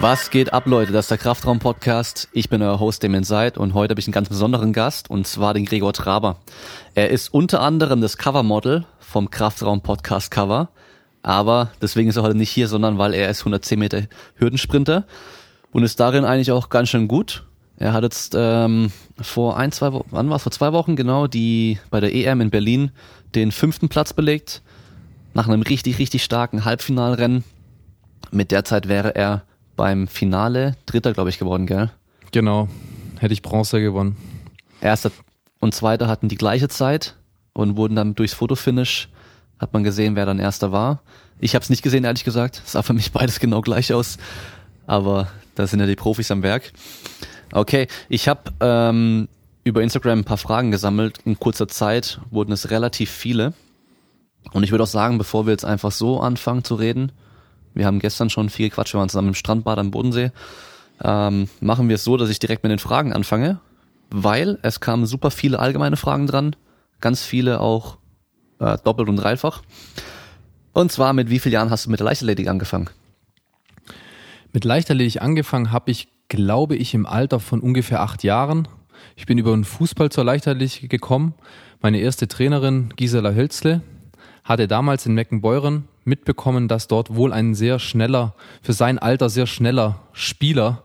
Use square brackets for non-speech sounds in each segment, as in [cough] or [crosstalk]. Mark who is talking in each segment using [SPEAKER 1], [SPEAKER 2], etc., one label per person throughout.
[SPEAKER 1] Was geht ab, Leute? Das ist der Kraftraum-Podcast. Ich bin euer Host, Damien Seid, und heute habe ich einen ganz besonderen Gast, und zwar den Gregor Traber. Er ist unter anderem das Covermodel vom Kraftraum-Podcast-Cover, aber deswegen ist er heute nicht hier, sondern weil er ist 110 Meter Hürdensprinter und ist darin eigentlich auch ganz schön gut. Er hat jetzt ähm, vor ein, zwei Wochen, wann war es? Vor zwei Wochen genau, die bei der EM in Berlin den fünften Platz belegt. Nach einem richtig, richtig starken Halbfinalrennen. Mit der Zeit wäre er beim Finale Dritter, glaube ich, geworden, gell?
[SPEAKER 2] Genau. Hätte ich Bronze gewonnen.
[SPEAKER 1] Erster und Zweiter hatten die gleiche Zeit und wurden dann durchs Fotofinish hat man gesehen, wer dann Erster war. Ich habe es nicht gesehen, ehrlich gesagt. Es sah für mich beides genau gleich aus. Aber da sind ja die Profis am Werk. Okay, ich habe ähm, über Instagram ein paar Fragen gesammelt. In kurzer Zeit wurden es relativ viele. Und ich würde auch sagen, bevor wir jetzt einfach so anfangen zu reden, wir haben gestern schon viel Quatsch, wir waren zusammen im Strandbad am Bodensee, ähm, machen wir es so, dass ich direkt mit den Fragen anfange, weil es kamen super viele allgemeine Fragen dran, ganz viele auch äh, doppelt und dreifach. Und zwar, mit wie vielen Jahren hast du mit der Leichtathletik angefangen?
[SPEAKER 2] Mit Leichtathletik angefangen habe ich, glaube ich, im Alter von ungefähr acht Jahren. Ich bin über den Fußball zur Leichtathletik gekommen. Meine erste Trainerin, Gisela Hölzle, hatte damals in Meckenbeuren mitbekommen, dass dort wohl ein sehr schneller, für sein Alter sehr schneller Spieler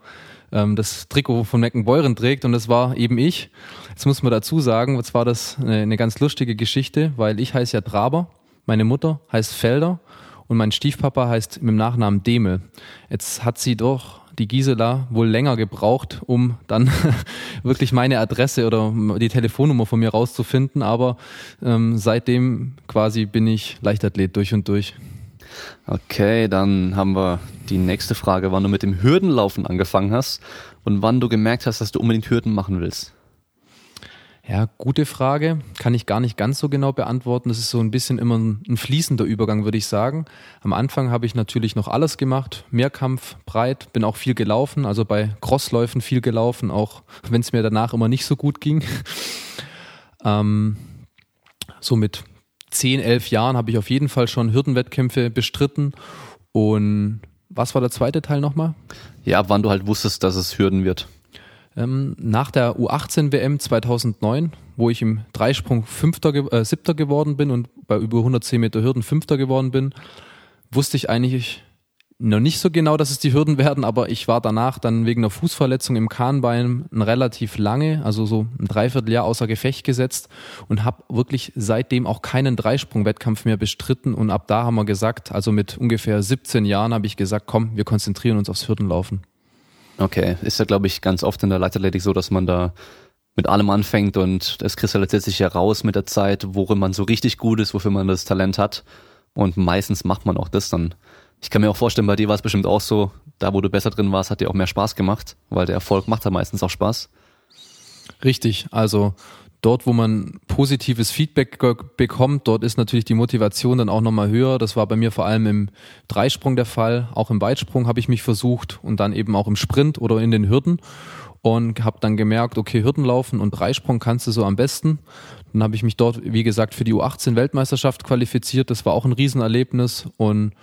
[SPEAKER 2] ähm, das Trikot von Meckenbeuren trägt und das war eben ich. Jetzt muss man dazu sagen, jetzt war das eine, eine ganz lustige Geschichte, weil ich heiße ja Traber, meine Mutter heißt Felder und mein Stiefpapa heißt mit dem Nachnamen Demel. Jetzt hat sie doch die Gisela wohl länger gebraucht, um dann [laughs] wirklich meine Adresse oder die Telefonnummer von mir rauszufinden, aber ähm, seitdem quasi bin ich Leichtathlet durch und durch.
[SPEAKER 1] Okay, dann haben wir die nächste Frage, wann du mit dem Hürdenlaufen angefangen hast und wann du gemerkt hast, dass du unbedingt Hürden machen willst.
[SPEAKER 2] Ja, gute Frage. Kann ich gar nicht ganz so genau beantworten. Das ist so ein bisschen immer ein, fließender Übergang, würde ich sagen. Am Anfang habe ich natürlich noch alles gemacht. Mehrkampf, breit, bin auch viel gelaufen, also bei Crossläufen viel gelaufen, auch wenn es mir danach immer nicht so gut ging. [laughs] ähm, so mit 10, 11 Jahren habe ich auf jeden Fall schon Hürdenwettkämpfe bestritten. Und was war der zweite Teil nochmal?
[SPEAKER 1] Ja, wann du halt wusstest, dass es Hürden wird.
[SPEAKER 2] Ähm, nach der U18 WM 2009, wo ich im Dreisprung Fünfter, äh, Siebter geworden bin und bei über 110 Meter Hürden Fünfter geworden bin, wusste ich eigentlich noch nicht so genau, dass es die Hürden werden, aber ich war danach dann wegen einer Fußverletzung im Kahnbein relativ lange, also so ein Dreivierteljahr außer Gefecht gesetzt und habe wirklich seitdem auch keinen Dreisprung-Wettkampf mehr bestritten und ab da haben wir gesagt, also mit ungefähr 17 Jahren habe ich gesagt, komm, wir konzentrieren uns aufs Hürdenlaufen.
[SPEAKER 1] Okay, ist ja glaube ich ganz oft in der Leichtathletik so, dass man da mit allem anfängt und es kristallisiert sich heraus mit der Zeit, worin man so richtig gut ist, wofür man das Talent hat und meistens macht man auch das dann ich kann mir auch vorstellen, bei dir war es bestimmt auch so, da wo du besser drin warst, hat dir auch mehr Spaß gemacht, weil der Erfolg macht ja meistens auch Spaß.
[SPEAKER 2] Richtig, also dort, wo man positives Feedback bekommt, dort ist natürlich die Motivation dann auch nochmal höher. Das war bei mir vor allem im Dreisprung der Fall. Auch im Weitsprung habe ich mich versucht und dann eben auch im Sprint oder in den Hürden und habe dann gemerkt, okay, Hürdenlaufen und Dreisprung kannst du so am besten. Dann habe ich mich dort, wie gesagt, für die U18 Weltmeisterschaft qualifiziert. Das war auch ein Riesenerlebnis und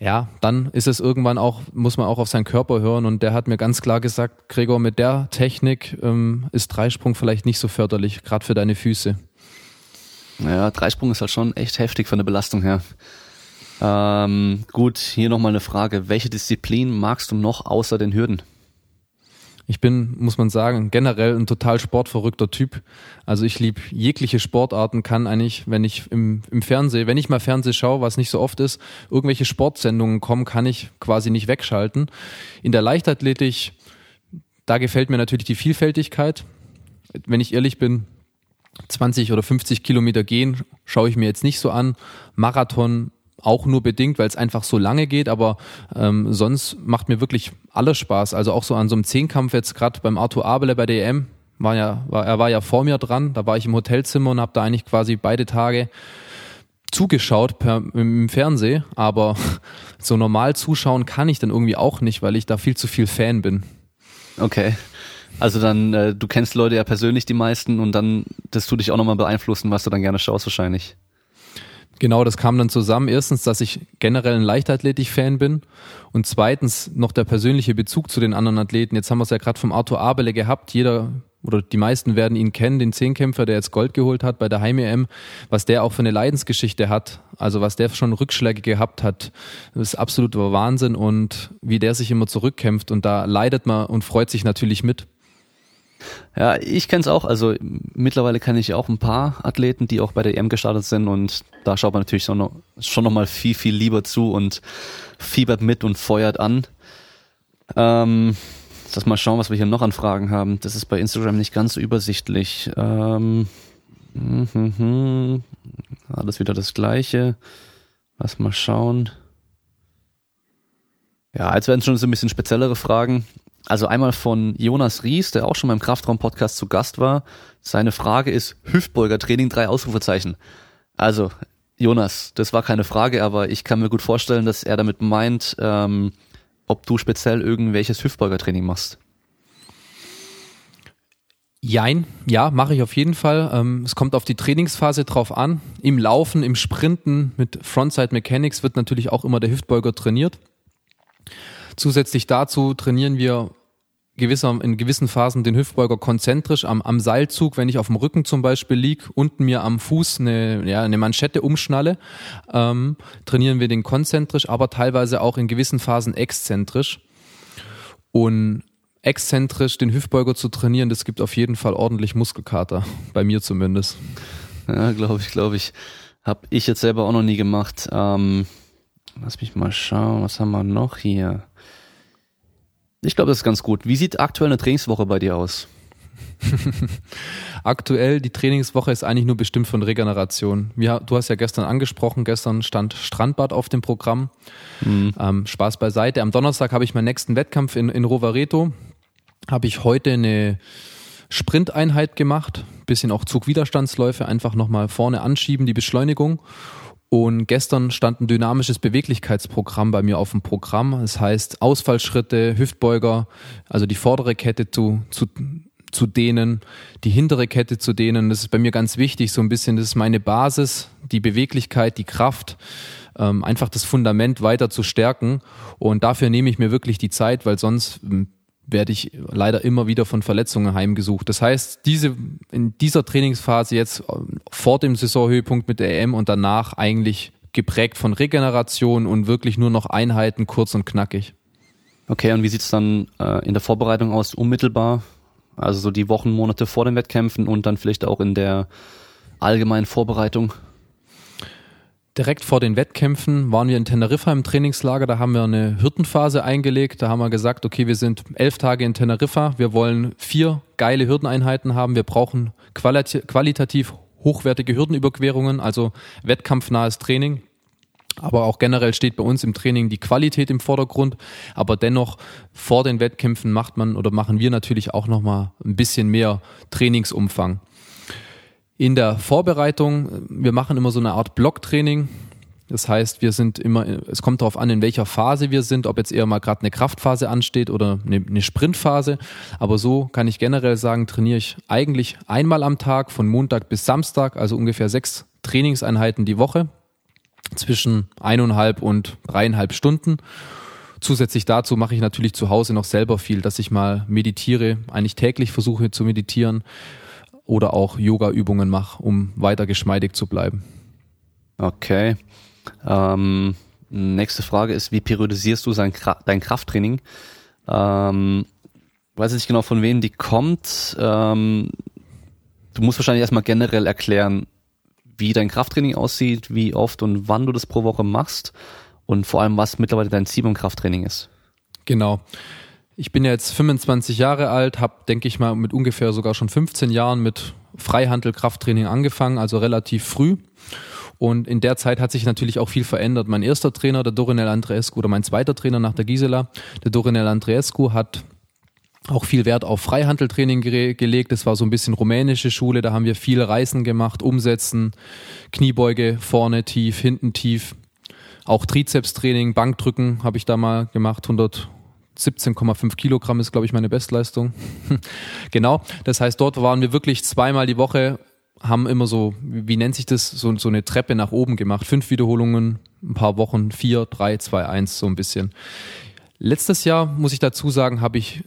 [SPEAKER 2] ja, dann ist es irgendwann auch, muss man auch auf seinen Körper hören und der hat mir ganz klar gesagt, Gregor, mit der Technik ähm, ist Dreisprung vielleicht nicht so förderlich, gerade für deine Füße.
[SPEAKER 1] Ja, Dreisprung ist halt schon echt heftig von der Belastung her. Ähm, gut, hier nochmal eine Frage. Welche Disziplin magst du noch außer den Hürden?
[SPEAKER 2] Ich bin, muss man sagen, generell ein total sportverrückter Typ. Also ich liebe jegliche Sportarten, kann eigentlich, wenn ich im, im Fernsehen, wenn ich mal Fernsehen schaue, was nicht so oft ist, irgendwelche Sportsendungen kommen, kann ich quasi nicht wegschalten. In der Leichtathletik, da gefällt mir natürlich die Vielfältigkeit. Wenn ich ehrlich bin, 20 oder 50 Kilometer gehen, schaue ich mir jetzt nicht so an. Marathon auch nur bedingt, weil es einfach so lange geht, aber ähm, sonst macht mir wirklich alles Spaß. Also auch so an so einem Zehnkampf jetzt gerade beim Arthur Abele bei der EM, war ja, war, er war ja vor mir dran, da war ich im Hotelzimmer und habe da eigentlich quasi beide Tage zugeschaut per, im Fernsehen, aber [laughs] so normal zuschauen kann ich dann irgendwie auch nicht, weil ich da viel zu viel Fan bin.
[SPEAKER 1] Okay. Also dann, äh, du kennst Leute ja persönlich die meisten und dann, das tut dich auch nochmal beeinflussen, was du dann gerne schaust wahrscheinlich.
[SPEAKER 2] Genau, das kam dann zusammen. Erstens, dass ich generell ein Leichtathletik-Fan bin und zweitens noch der persönliche Bezug zu den anderen Athleten. Jetzt haben wir es ja gerade vom Arthur Abele gehabt. Jeder oder die meisten werden ihn kennen, den Zehnkämpfer, der jetzt Gold geholt hat bei der Heim-EM, was der auch für eine Leidensgeschichte hat, also was der schon Rückschläge gehabt hat, das ist absoluter Wahnsinn und wie der sich immer zurückkämpft und da leidet man und freut sich natürlich mit.
[SPEAKER 1] Ja, ich kenne es auch. Also mittlerweile kenne ich auch ein paar Athleten, die auch bei der EM gestartet sind und da schaut man natürlich schon noch, schon noch mal viel, viel lieber zu und fiebert mit und feuert an. Ähm, Lass mal schauen, was wir hier noch an Fragen haben. Das ist bei Instagram nicht ganz so übersichtlich. Ähm, mm, mm, mm, alles wieder das Gleiche. Lass mal schauen. Ja, jetzt werden schon so ein bisschen speziellere Fragen. Also einmal von Jonas Ries, der auch schon beim Kraftraum-Podcast zu Gast war. Seine Frage ist Hüftbeuger-Training, drei Ausrufezeichen. Also, Jonas, das war keine Frage, aber ich kann mir gut vorstellen, dass er damit meint, ähm, ob du speziell irgendwelches Hüftbeugertraining machst.
[SPEAKER 2] Jein, ja, mache ich auf jeden Fall. Ähm, es kommt auf die Trainingsphase drauf an. Im Laufen, im Sprinten mit Frontside Mechanics wird natürlich auch immer der Hüftbeuger trainiert. Zusätzlich dazu trainieren wir gewisser, in gewissen Phasen den Hüftbeuger konzentrisch am, am Seilzug, wenn ich auf dem Rücken zum Beispiel lieg, unten mir am Fuß eine, ja, eine Manschette umschnalle, ähm, trainieren wir den konzentrisch, aber teilweise auch in gewissen Phasen exzentrisch. Und exzentrisch den Hüftbeuger zu trainieren, das gibt auf jeden Fall ordentlich Muskelkater, bei mir zumindest.
[SPEAKER 1] Ja, glaube ich, glaube ich. Hab ich jetzt selber auch noch nie gemacht. Ähm, lass mich mal schauen, was haben wir noch hier? Ich glaube, das ist ganz gut. Wie sieht aktuell eine Trainingswoche bei dir aus? [laughs]
[SPEAKER 2] Aktuell, die Trainingswoche ist eigentlich nur bestimmt von Regeneration. Wir, du hast ja gestern angesprochen, gestern stand Strandbad auf dem Programm. Mhm. Ähm, Spaß beiseite. Am Donnerstag habe ich meinen nächsten Wettkampf in, in Rovareto. Habe ich heute eine Sprinteinheit gemacht, bisschen auch Zugwiderstandsläufe, einfach nochmal vorne anschieben, die Beschleunigung. Und gestern stand ein dynamisches Beweglichkeitsprogramm bei mir auf dem Programm. Das heißt Ausfallschritte, Hüftbeuger, also die vordere Kette zu, zu, zu dehnen, die hintere Kette zu dehnen. Das ist bei mir ganz wichtig, so ein bisschen, das ist meine Basis, die Beweglichkeit, die Kraft, ähm, einfach das Fundament weiter zu stärken. Und dafür nehme ich mir wirklich die Zeit, weil sonst ähm, werde ich leider immer wieder von Verletzungen heimgesucht. Das heißt, diese, in dieser Trainingsphase jetzt äh, vor dem Saisonhöhepunkt mit der EM und danach eigentlich geprägt von Regeneration und wirklich nur noch Einheiten kurz und knackig.
[SPEAKER 1] Okay, und wie sieht's dann äh, in der Vorbereitung aus, unmittelbar? Also so die Wochen, Monate vor den Wettkämpfen und dann vielleicht auch in der allgemeinen Vorbereitung?
[SPEAKER 2] Direkt vor den Wettkämpfen waren wir in Teneriffa im Trainingslager. Da haben wir eine Hürdenphase eingelegt. Da haben wir gesagt, okay, wir sind elf Tage in Teneriffa. Wir wollen vier geile Hürdeneinheiten haben. Wir brauchen qualitativ hochwertige Hürdenüberquerungen, also wettkampfnahes Training. Aber auch generell steht bei uns im Training die Qualität im Vordergrund. Aber dennoch vor den Wettkämpfen macht man oder machen wir natürlich auch nochmal ein bisschen mehr Trainingsumfang. In der Vorbereitung, wir machen immer so eine Art Blocktraining. Das heißt, wir sind immer, es kommt darauf an, in welcher Phase wir sind, ob jetzt eher mal gerade eine Kraftphase ansteht oder eine, eine Sprintphase. Aber so kann ich generell sagen, trainiere ich eigentlich einmal am Tag von Montag bis Samstag, also ungefähr sechs Trainingseinheiten die Woche zwischen eineinhalb und dreieinhalb Stunden. Zusätzlich dazu mache ich natürlich zu Hause noch selber viel, dass ich mal meditiere, eigentlich täglich versuche zu meditieren, oder auch Yoga-Übungen mache, um weiter geschmeidig zu bleiben.
[SPEAKER 1] Okay. Ähm, nächste Frage ist, wie periodisierst du sein, dein Krafttraining? Ähm, weiß nicht genau, von wem die kommt. Ähm, du musst wahrscheinlich erstmal generell erklären, wie dein Krafttraining aussieht, wie oft und wann du das pro Woche machst und vor allem, was mittlerweile dein Ziel beim Krafttraining ist.
[SPEAKER 2] Genau. Ich bin jetzt 25 Jahre alt, habe, denke ich mal, mit ungefähr sogar schon 15 Jahren mit Freihandel-Krafttraining angefangen, also relativ früh. Und in der Zeit hat sich natürlich auch viel verändert. Mein erster Trainer, der Dorinel Andreescu, oder mein zweiter Trainer nach der Gisela, der Dorinel Andreescu, hat auch viel Wert auf Freihandeltraining gelegt. Das war so ein bisschen rumänische Schule. Da haben wir viele Reisen gemacht, Umsetzen, Kniebeuge vorne tief, hinten tief. Auch Trizepstraining, Bankdrücken habe ich da mal gemacht, 100, 17,5 Kilogramm ist, glaube ich, meine Bestleistung. [laughs] genau. Das heißt, dort waren wir wirklich zweimal die Woche haben immer so, wie nennt sich das, so, so eine Treppe nach oben gemacht. Fünf Wiederholungen, ein paar Wochen, vier, drei, zwei, eins, so ein bisschen. Letztes Jahr, muss ich dazu sagen, habe ich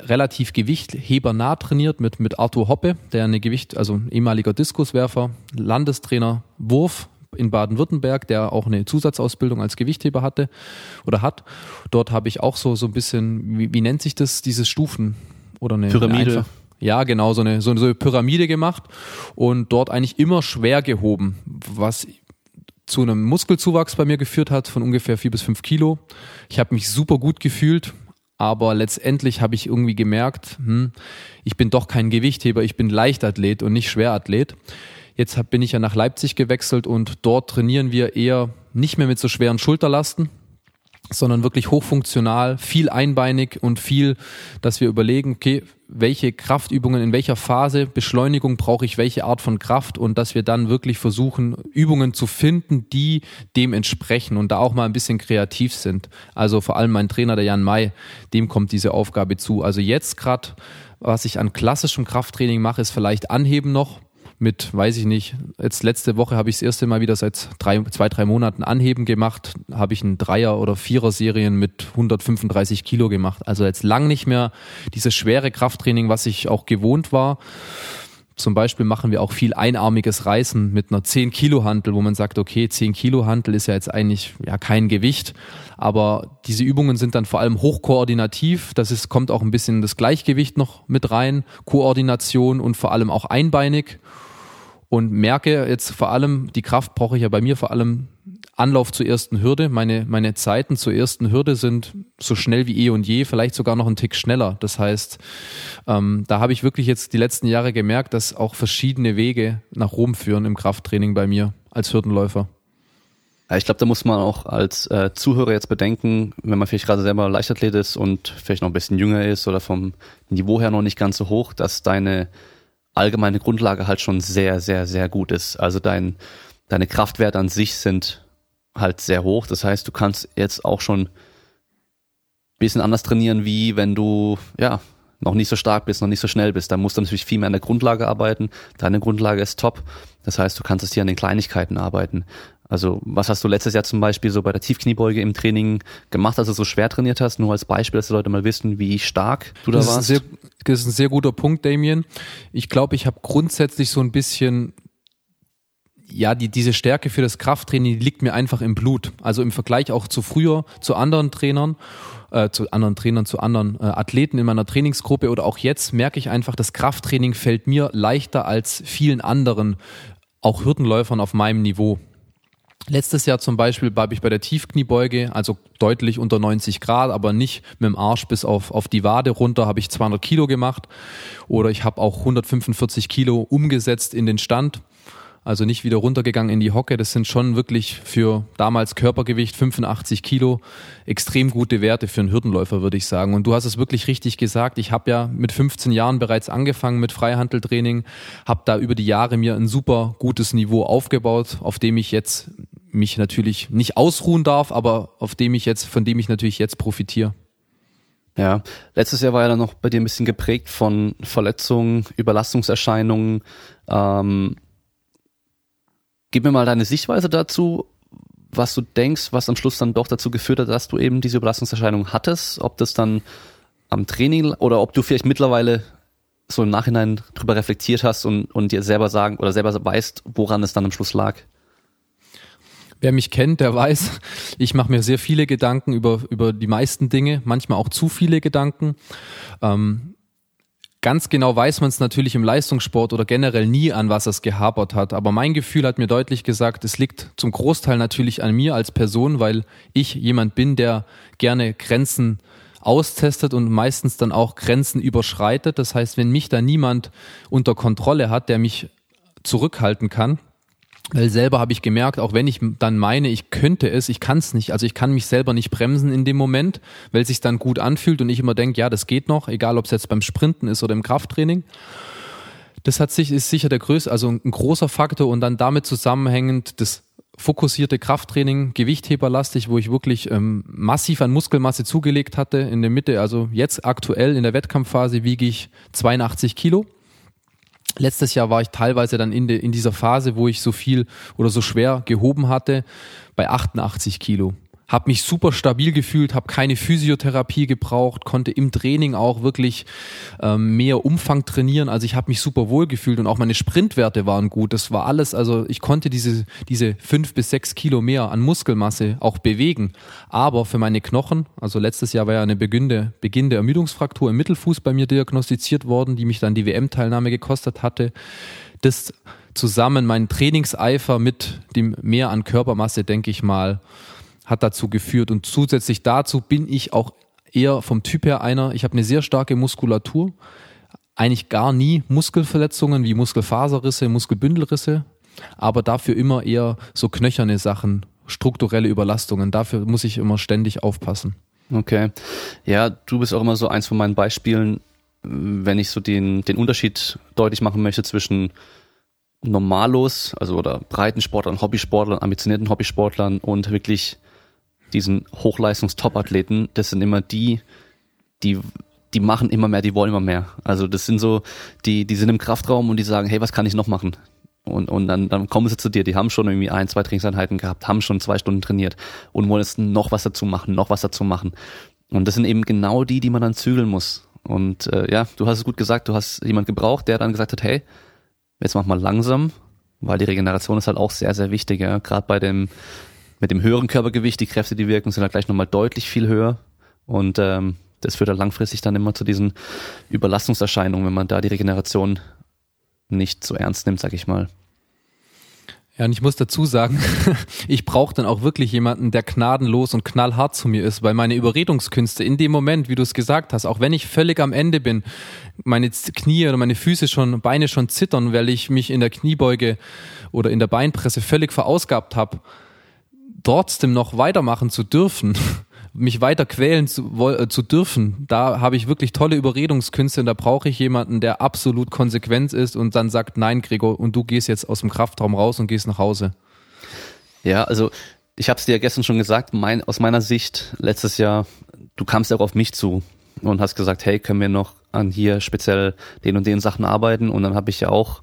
[SPEAKER 2] relativ gewichthebernah trainiert mit, mit Arthur Hoppe, der eine Gewicht, also ehemaliger Diskuswerfer, Landestrainer Wurf in Baden-Württemberg, der auch eine Zusatzausbildung als Gewichtheber hatte oder hat. Dort habe ich auch so, so ein bisschen, wie, wie nennt sich das, diese Stufen oder eine
[SPEAKER 1] Pyramide.
[SPEAKER 2] Eine ja, genau, so eine, so eine Pyramide gemacht und dort eigentlich immer schwer gehoben, was zu einem Muskelzuwachs bei mir geführt hat von ungefähr vier bis fünf Kilo. Ich habe mich super gut gefühlt, aber letztendlich habe ich irgendwie gemerkt, hm, ich bin doch kein Gewichtheber, ich bin Leichtathlet und nicht Schwerathlet. Jetzt bin ich ja nach Leipzig gewechselt und dort trainieren wir eher nicht mehr mit so schweren Schulterlasten, sondern wirklich hochfunktional, viel einbeinig und viel, dass wir überlegen, okay, welche Kraftübungen, in welcher Phase, Beschleunigung brauche ich welche Art von Kraft und dass wir dann wirklich versuchen, Übungen zu finden, die dem entsprechen und da auch mal ein bisschen kreativ sind. Also vor allem mein Trainer, der Jan May, dem kommt diese Aufgabe zu. Also jetzt gerade, was ich an klassischem Krafttraining mache, ist vielleicht Anheben noch, mit, weiß ich nicht, jetzt letzte Woche habe ich das erste Mal wieder seit drei, zwei, drei Monaten Anheben gemacht, habe ich ein Dreier- oder Vierer-Serien mit 135 Kilo gemacht. Also jetzt lang nicht mehr dieses schwere Krafttraining, was ich auch gewohnt war. Zum Beispiel machen wir auch viel einarmiges Reißen mit einer 10 Kilo Hantel, wo man sagt, okay, 10 Kilo Hantel ist ja jetzt eigentlich ja kein Gewicht, aber diese Übungen sind dann vor allem hochkoordinativ. Das ist, kommt auch ein bisschen das Gleichgewicht noch mit rein, Koordination und vor allem auch einbeinig und merke jetzt vor allem, die Kraft brauche ich ja bei mir vor allem Anlauf zur ersten Hürde. Meine, meine Zeiten zur ersten Hürde sind so schnell wie eh und je, vielleicht sogar noch einen Tick schneller. Das heißt, ähm, da habe ich wirklich jetzt die letzten Jahre gemerkt, dass auch verschiedene Wege nach Rom führen im Krafttraining bei mir als Hürdenläufer.
[SPEAKER 1] Ich glaube, da muss man auch als äh, Zuhörer jetzt bedenken, wenn man vielleicht gerade selber Leichtathlet ist und vielleicht noch ein bisschen jünger ist oder vom Niveau her noch nicht ganz so hoch, dass deine allgemeine Grundlage halt schon sehr, sehr, sehr gut ist. Also dein, deine Kraftwerte an sich sind halt sehr hoch. Das heißt, du kannst jetzt auch schon bisschen anders trainieren, wie wenn du, ja, noch nicht so stark bist, noch nicht so schnell bist. Da musst du natürlich viel mehr an der Grundlage arbeiten. Deine Grundlage ist top. Das heißt, du kannst es hier an den Kleinigkeiten arbeiten. Also was hast du letztes Jahr zum Beispiel so bei der Tiefkniebeuge im Training gemacht, als du so schwer trainiert hast? Nur als Beispiel, dass die Leute mal wissen, wie stark du da
[SPEAKER 2] das
[SPEAKER 1] warst.
[SPEAKER 2] Ist sehr, das ist ein sehr guter Punkt, Damien. Ich glaube, ich habe grundsätzlich so ein bisschen ja, die, diese Stärke für das Krafttraining liegt mir einfach im Blut. Also im Vergleich auch zu früher, zu anderen Trainern, äh, zu anderen Trainern, zu anderen äh, Athleten in meiner Trainingsgruppe oder auch jetzt merke ich einfach, das Krafttraining fällt mir leichter als vielen anderen, auch Hürdenläufern auf meinem Niveau. Letztes Jahr zum Beispiel habe ich bei der Tiefkniebeuge, also deutlich unter 90 Grad, aber nicht mit dem Arsch bis auf, auf die Wade runter, habe ich 200 Kilo gemacht. Oder ich habe auch 145 Kilo umgesetzt in den Stand also nicht wieder runtergegangen in die Hocke. Das sind schon wirklich für damals Körpergewicht 85 Kilo extrem gute Werte für einen Hürdenläufer, würde ich sagen. Und du hast es wirklich richtig gesagt. Ich habe ja mit 15 Jahren bereits angefangen mit Freihandeltraining, habe da über die Jahre mir ein super gutes Niveau aufgebaut, auf dem ich jetzt mich natürlich nicht ausruhen darf, aber auf dem ich jetzt, von dem ich natürlich jetzt profitiere.
[SPEAKER 1] Ja, letztes Jahr war ja dann noch bei dir ein bisschen geprägt von Verletzungen, Überlastungserscheinungen. Ähm, Gib mir mal deine Sichtweise dazu, was du denkst, was am Schluss dann doch dazu geführt hat, dass du eben diese Überlastungserscheinung hattest, ob das dann am Training oder ob du vielleicht mittlerweile so im Nachhinein drüber reflektiert hast und, und dir selber sagen oder selber weißt, woran es dann am Schluss lag.
[SPEAKER 2] Wer mich kennt, der weiß, ich mache mir sehr viele Gedanken über, über die meisten Dinge, manchmal auch zu viele Gedanken. Ähm, Ganz genau weiß man es natürlich im Leistungssport oder generell nie, an was es gehabert hat. Aber mein Gefühl hat mir deutlich gesagt, es liegt zum Großteil natürlich an mir als Person, weil ich jemand bin, der gerne Grenzen austestet und meistens dann auch Grenzen überschreitet. Das heißt, wenn mich da niemand unter Kontrolle hat, der mich zurückhalten kann, weil selber habe ich gemerkt, auch wenn ich dann meine, ich könnte es, ich kann es nicht. Also ich kann mich selber nicht bremsen in dem Moment, weil es sich dann gut anfühlt und ich immer denke, ja, das geht noch, egal ob es jetzt beim Sprinten ist oder im Krafttraining. Das hat sich, ist sicher der größte, also ein großer Faktor und dann damit zusammenhängend das fokussierte Krafttraining, Gewichtheberlastig, wo ich wirklich ähm, massiv an Muskelmasse zugelegt hatte in der Mitte. Also jetzt aktuell in der Wettkampfphase wiege ich 82 Kilo Letztes Jahr war ich teilweise dann in, de, in dieser Phase, wo ich so viel oder so schwer gehoben hatte, bei 88 Kilo habe mich super stabil gefühlt, habe keine Physiotherapie gebraucht, konnte im Training auch wirklich ähm, mehr Umfang trainieren. Also ich habe mich super wohl gefühlt und auch meine Sprintwerte waren gut. Das war alles, also ich konnte diese, diese fünf bis sechs Kilo mehr an Muskelmasse auch bewegen. Aber für meine Knochen, also letztes Jahr war ja eine beginnende, beginnende Ermüdungsfraktur im Mittelfuß bei mir diagnostiziert worden, die mich dann die WM-Teilnahme gekostet hatte. Das zusammen mein Trainingseifer mit dem Mehr an Körpermasse, denke ich mal, hat dazu geführt. Und zusätzlich dazu bin ich auch eher vom Typ her einer, ich habe eine sehr starke Muskulatur, eigentlich gar nie Muskelverletzungen wie Muskelfaserrisse, Muskelbündelrisse, aber dafür immer eher so knöcherne Sachen, strukturelle Überlastungen. Dafür muss ich immer ständig aufpassen.
[SPEAKER 1] Okay. Ja, du bist auch immer so eins von meinen Beispielen, wenn ich so den, den Unterschied deutlich machen möchte zwischen Normalos, also oder Breitensportlern, Hobbysportlern, ambitionierten Hobbysportlern und wirklich diesen Hochleistungs-Top-Athleten, das sind immer die, die, die machen immer mehr, die wollen immer mehr. Also das sind so, die, die sind im Kraftraum und die sagen, hey, was kann ich noch machen? Und, und dann, dann kommen sie zu dir, die haben schon irgendwie ein, zwei Trainingseinheiten gehabt, haben schon zwei Stunden trainiert und wollen jetzt noch was dazu machen, noch was dazu machen. Und das sind eben genau die, die man dann zügeln muss. Und äh, ja, du hast es gut gesagt, du hast jemand gebraucht, der dann gesagt hat, hey, jetzt mach mal langsam, weil die Regeneration ist halt auch sehr, sehr wichtig, ja? gerade bei dem mit dem höheren Körpergewicht, die Kräfte, die wirken, sind halt gleich nochmal deutlich viel höher. Und ähm, das führt halt langfristig dann immer zu diesen Überlastungserscheinungen, wenn man da die Regeneration nicht so ernst nimmt, sag ich mal.
[SPEAKER 2] Ja, und ich muss dazu sagen, [laughs] ich brauche dann auch wirklich jemanden, der gnadenlos und knallhart zu mir ist, weil meine Überredungskünste in dem Moment, wie du es gesagt hast, auch wenn ich völlig am Ende bin, meine Knie oder meine Füße schon, Beine schon zittern, weil ich mich in der Kniebeuge oder in der Beinpresse völlig verausgabt habe, trotzdem noch weitermachen zu dürfen, [laughs] mich weiter quälen zu, äh, zu dürfen, da habe ich wirklich tolle Überredungskünste und da brauche ich jemanden, der absolut konsequent ist und dann sagt, nein, Gregor, und du gehst jetzt aus dem Kraftraum raus und gehst nach Hause.
[SPEAKER 1] Ja, also ich habe es dir ja gestern schon gesagt, mein, aus meiner Sicht letztes Jahr, du kamst auch auf mich zu und hast gesagt, hey, können wir noch an hier speziell den und den Sachen arbeiten und dann habe ich ja auch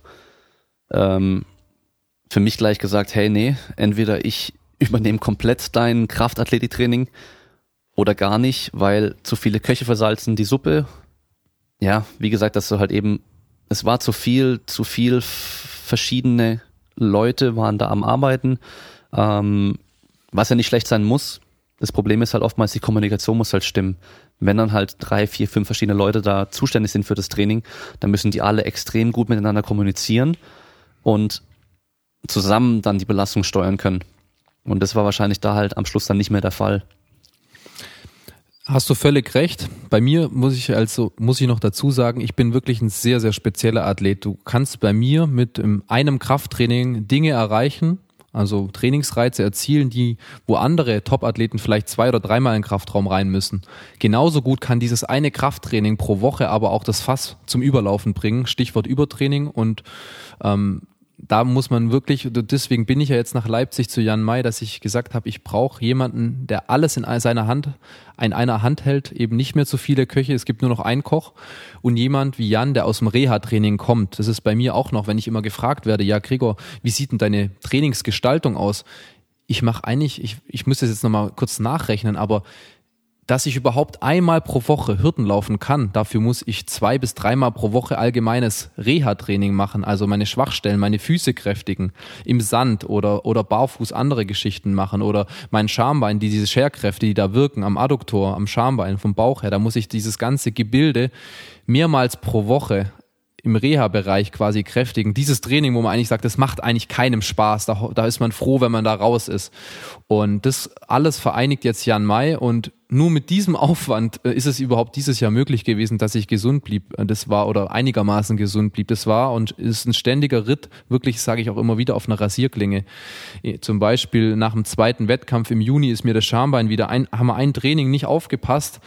[SPEAKER 1] ähm, für mich gleich gesagt, hey, nee, entweder ich übernehmen komplett dein Kraftathletiktraining oder gar nicht, weil zu viele Köche versalzen die Suppe. Ja, wie gesagt, dass du halt eben, es war zu viel, zu viel verschiedene Leute waren da am Arbeiten, ähm, was ja nicht schlecht sein muss. Das Problem ist halt oftmals, die Kommunikation muss halt stimmen. Wenn dann halt drei, vier, fünf verschiedene Leute da zuständig sind für das Training, dann müssen die alle extrem gut miteinander kommunizieren und zusammen dann die Belastung steuern können. Und das war wahrscheinlich da halt am Schluss dann nicht mehr der Fall.
[SPEAKER 2] Hast du völlig recht. Bei mir muss ich also muss ich noch dazu sagen, ich bin wirklich ein sehr sehr spezieller Athlet. Du kannst bei mir mit einem Krafttraining Dinge erreichen, also Trainingsreize erzielen, die wo andere Top-Athleten vielleicht zwei oder dreimal in den Kraftraum rein müssen. Genauso gut kann dieses eine Krafttraining pro Woche aber auch das Fass zum Überlaufen bringen. Stichwort Übertraining und ähm, da muss man wirklich, deswegen bin ich ja jetzt nach Leipzig zu Jan May, dass ich gesagt habe, ich brauche jemanden, der alles in seiner Hand, in einer Hand hält, eben nicht mehr zu viele Köche, es gibt nur noch einen Koch und jemand wie Jan, der aus dem Reha-Training kommt. Das ist bei mir auch noch, wenn ich immer gefragt werde, ja Gregor, wie sieht denn deine Trainingsgestaltung aus? Ich mache eigentlich, ich, ich muss das jetzt nochmal kurz nachrechnen, aber dass ich überhaupt einmal pro Woche Hürden laufen kann, dafür muss ich zwei bis dreimal pro Woche allgemeines Reha-Training machen, also meine Schwachstellen, meine Füße kräftigen, im Sand oder, oder barfuß andere Geschichten machen oder mein Schambein, die, diese Scherkräfte, die da wirken am Adduktor, am Schambein, vom Bauch her, da muss ich dieses ganze Gebilde mehrmals pro Woche im Reha-Bereich quasi kräftigen. Dieses Training, wo man eigentlich sagt, das macht eigentlich keinem Spaß. Da, da ist man froh, wenn man da raus ist. Und das alles vereinigt jetzt Jan Mai und nur mit diesem Aufwand äh, ist es überhaupt dieses Jahr möglich gewesen, dass ich gesund blieb. Äh, das war oder einigermaßen gesund blieb. Das war und ist ein ständiger Ritt, wirklich sage ich auch immer wieder auf einer Rasierklinge. Äh, zum Beispiel nach dem zweiten Wettkampf im Juni ist mir das Schambein wieder ein, haben wir ein Training nicht aufgepasst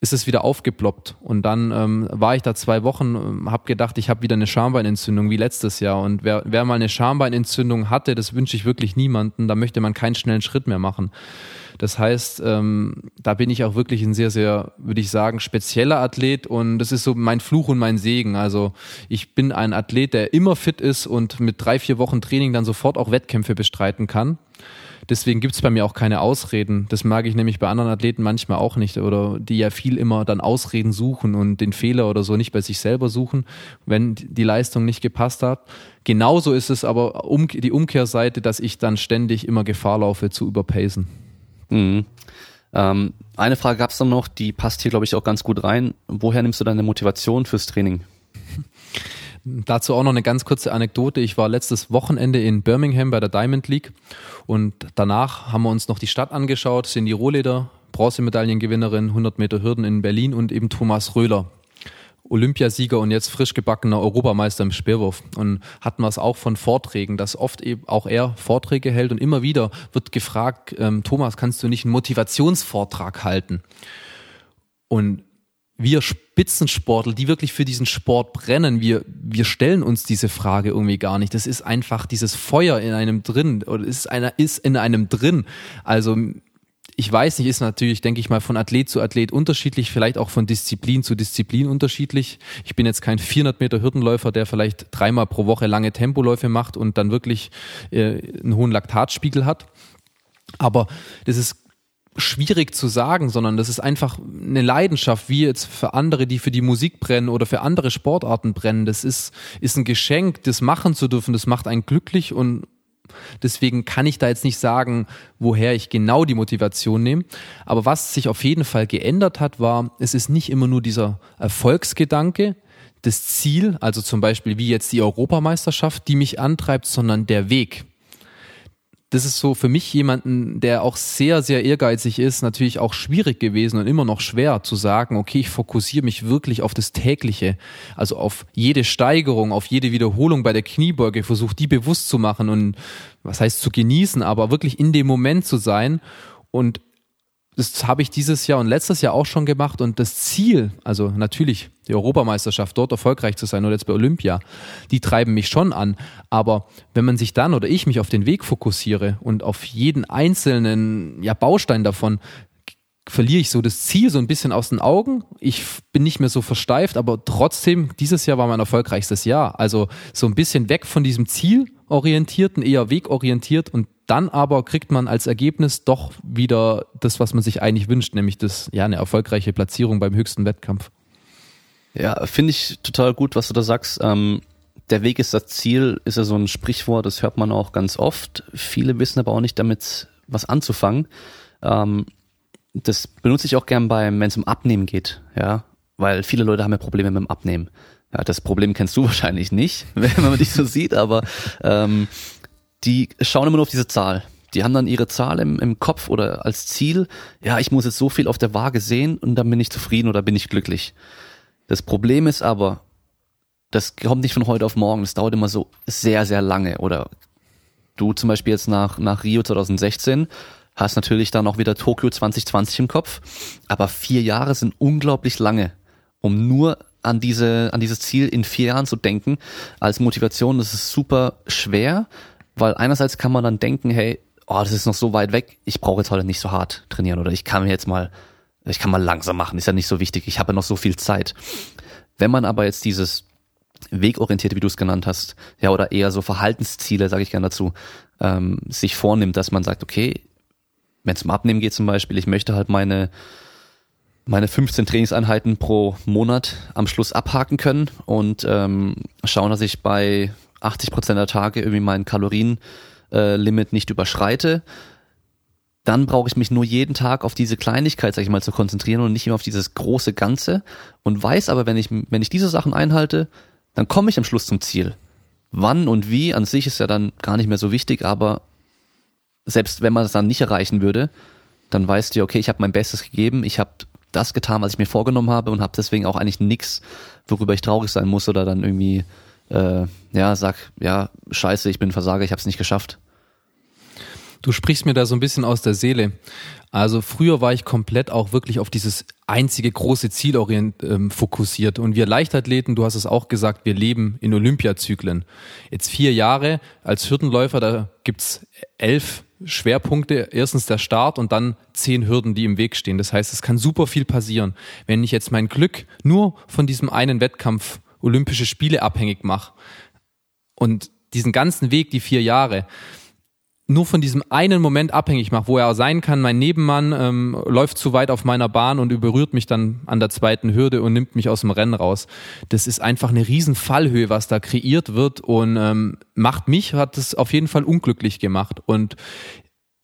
[SPEAKER 2] ist es wieder aufgeploppt. Und dann ähm, war ich da zwei Wochen, ähm, habe gedacht, ich habe wieder eine Schambeinentzündung wie letztes Jahr. Und wer, wer mal eine Schambeinentzündung hatte, das wünsche ich wirklich niemanden. Da möchte man keinen schnellen Schritt mehr machen. Das heißt, ähm, da bin ich auch wirklich ein sehr, sehr, würde ich sagen, spezieller Athlet und das ist so mein Fluch und mein Segen. Also ich bin ein Athlet, der immer fit ist und mit drei, vier Wochen Training dann sofort auch Wettkämpfe bestreiten kann. Deswegen gibt's bei mir auch keine Ausreden. Das mag ich nämlich bei anderen Athleten manchmal auch nicht oder die ja viel immer dann Ausreden suchen und den Fehler oder so nicht bei sich selber suchen, wenn die Leistung nicht gepasst hat. Genauso ist es aber um, die Umkehrseite, dass ich dann ständig immer Gefahr laufe zu überpacen.
[SPEAKER 1] Mhm. Ähm, eine Frage gab's dann noch, die passt hier, glaube ich, auch ganz gut rein. Woher nimmst du deine Motivation fürs Training? [laughs]
[SPEAKER 2] Dazu auch noch eine ganz kurze Anekdote. Ich war letztes Wochenende in Birmingham bei der Diamond League und danach haben wir uns noch die Stadt angeschaut, sind die Rohleder, Bronzemedaillengewinnerin, 100 Meter Hürden in Berlin und eben Thomas Röhler, Olympiasieger und jetzt frisch gebackener Europameister im Speerwurf. Und hatten wir es auch von Vorträgen, dass oft eben auch er Vorträge hält und immer wieder wird gefragt, ähm, Thomas, kannst du nicht einen Motivationsvortrag halten? Und wir Spitzensportler, die wirklich für diesen Sport brennen, wir, wir stellen uns diese Frage irgendwie gar nicht. Das ist einfach dieses Feuer in einem drin oder ist einer ist in einem drin. Also ich weiß nicht, ist natürlich, denke ich mal, von Athlet zu Athlet unterschiedlich, vielleicht auch von Disziplin zu Disziplin unterschiedlich. Ich bin jetzt kein 400 Meter Hürdenläufer, der vielleicht dreimal pro Woche lange Tempoläufe macht und dann wirklich äh, einen hohen Laktatspiegel hat. Aber das ist schwierig zu sagen, sondern das ist einfach eine Leidenschaft, wie jetzt für andere, die für die Musik brennen oder für andere Sportarten brennen. Das ist, ist ein Geschenk, das machen zu dürfen. Das macht einen glücklich und deswegen kann ich da jetzt nicht sagen, woher ich genau die Motivation nehme. Aber was sich auf jeden Fall geändert hat, war, es ist nicht immer nur dieser Erfolgsgedanke, das Ziel, also zum Beispiel wie jetzt die Europameisterschaft, die mich antreibt, sondern der Weg das ist so für mich jemanden, der auch sehr, sehr ehrgeizig ist, natürlich auch schwierig gewesen und immer noch schwer zu sagen, okay, ich fokussiere mich wirklich auf das tägliche, also auf jede Steigerung, auf jede Wiederholung bei der Kniebeuge, versuche die bewusst zu machen und was heißt zu genießen, aber wirklich in dem Moment zu sein und das habe ich dieses Jahr und letztes Jahr auch schon gemacht und das Ziel, also natürlich die Europameisterschaft, dort erfolgreich zu sein oder jetzt bei Olympia, die treiben mich schon an. Aber wenn man sich dann oder ich mich auf den Weg fokussiere und auf jeden einzelnen ja, Baustein davon, verliere ich so das Ziel so ein bisschen aus den Augen. Ich bin nicht mehr so versteift, aber trotzdem, dieses Jahr war mein erfolgreichstes Jahr. Also so ein bisschen weg von diesem zielorientierten, eher wegorientiert und dann aber kriegt man als Ergebnis doch wieder das, was man sich eigentlich wünscht, nämlich das, ja, eine erfolgreiche Platzierung beim höchsten Wettkampf.
[SPEAKER 1] Ja, finde ich total gut, was du da sagst. Ähm, der Weg ist das Ziel, ist ja so ein Sprichwort, das hört man auch ganz oft. Viele wissen aber auch nicht damit, was anzufangen. Ähm, das benutze ich auch gern beim, wenn es um Abnehmen geht, ja, weil viele Leute haben ja Probleme mit dem Abnehmen. Ja, das Problem kennst du [laughs] wahrscheinlich nicht, wenn man dich so sieht, aber ähm, die schauen immer nur auf diese Zahl. Die haben dann ihre Zahl im, im Kopf oder als Ziel, ja, ich muss jetzt so viel auf der Waage sehen und dann bin ich zufrieden oder bin ich glücklich. Das Problem ist aber, das kommt nicht von heute auf morgen, das dauert immer so sehr, sehr lange. Oder du zum Beispiel jetzt nach, nach Rio 2016 hast natürlich dann auch wieder Tokio 2020 im Kopf, aber vier Jahre sind unglaublich lange, um nur an diese, an dieses Ziel in vier Jahren zu denken. Als Motivation, das ist super schwer, weil einerseits kann man dann denken, hey, oh, das ist noch so weit weg, ich brauche jetzt heute nicht so hart trainieren oder ich kann mir jetzt mal, ich kann mal langsam machen, ist ja nicht so wichtig, ich habe ja noch so viel Zeit. Wenn man aber jetzt dieses wegorientierte, wie du es genannt hast, ja, oder eher so Verhaltensziele, sage ich gerne dazu, ähm, sich vornimmt, dass man sagt, okay, wenn es um Abnehmen geht zum Beispiel, ich möchte halt meine meine 15 Trainingseinheiten pro Monat am Schluss abhaken können und ähm, schauen, dass ich bei 80 Prozent der Tage irgendwie mein Kalorienlimit äh, nicht überschreite, dann brauche ich mich nur jeden Tag auf diese Kleinigkeit, sag ich mal, zu konzentrieren und nicht immer auf dieses große Ganze und weiß aber, wenn ich, wenn ich diese Sachen einhalte, dann komme ich am Schluss zum Ziel. Wann und wie an sich ist ja dann gar nicht mehr so wichtig, aber selbst wenn man es dann nicht erreichen würde, dann weißt du, okay, ich habe mein Bestes gegeben, ich habe das getan, was ich mir vorgenommen habe und habe deswegen auch eigentlich nichts, worüber ich traurig sein muss oder dann irgendwie äh, ja, sag, ja, scheiße, ich bin Versager, ich habe es nicht geschafft.
[SPEAKER 2] Du sprichst mir da so ein bisschen aus der Seele. Also früher war ich komplett auch wirklich auf dieses einzige große Ziel orient, ähm, fokussiert. Und wir Leichtathleten, du hast es auch gesagt, wir leben in Olympiazyklen. Jetzt vier Jahre als Hürdenläufer, da gibt's elf Schwerpunkte. Erstens der Start und dann zehn Hürden, die im Weg stehen. Das heißt, es kann super viel passieren. Wenn ich jetzt mein Glück nur von diesem einen Wettkampf Olympische Spiele abhängig mache und diesen ganzen Weg, die vier Jahre, nur von diesem einen Moment abhängig mache, wo er sein kann, mein Nebenmann ähm, läuft zu weit auf meiner Bahn und überrührt mich dann an der zweiten Hürde und nimmt mich aus dem Rennen raus. Das ist einfach eine riesen Fallhöhe, was da kreiert wird und ähm, macht mich, hat es auf jeden Fall unglücklich gemacht. Und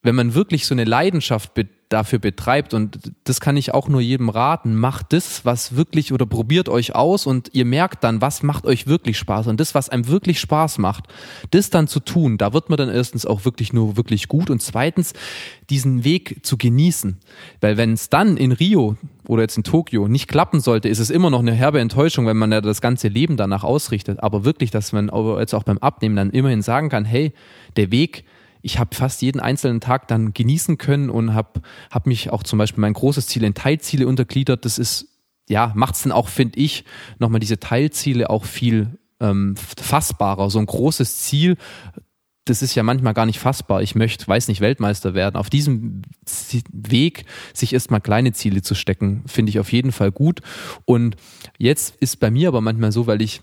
[SPEAKER 2] wenn man wirklich so eine Leidenschaft dafür betreibt und das kann ich auch nur jedem raten, macht das, was wirklich oder probiert euch aus und ihr merkt dann, was macht euch wirklich Spaß. Und das, was einem wirklich Spaß macht, das dann zu tun, da wird man dann erstens auch wirklich nur wirklich gut. Und zweitens diesen Weg zu genießen, weil wenn es dann in Rio oder jetzt in Tokio nicht klappen sollte, ist es immer noch eine herbe Enttäuschung, wenn man ja das ganze Leben danach ausrichtet, aber wirklich, dass man jetzt auch beim Abnehmen dann immerhin sagen kann, hey, der Weg ich habe fast jeden einzelnen Tag dann genießen können und habe hab mich auch zum Beispiel mein großes Ziel in Teilziele untergliedert. Das ist, ja, macht es dann auch, finde ich, nochmal diese Teilziele auch viel ähm, fassbarer. So ein großes Ziel, das ist ja manchmal gar nicht fassbar. Ich möchte, weiß nicht, Weltmeister werden. Auf diesem Weg, sich erstmal kleine Ziele zu stecken, finde ich auf jeden Fall gut. Und jetzt ist bei mir aber manchmal so, weil ich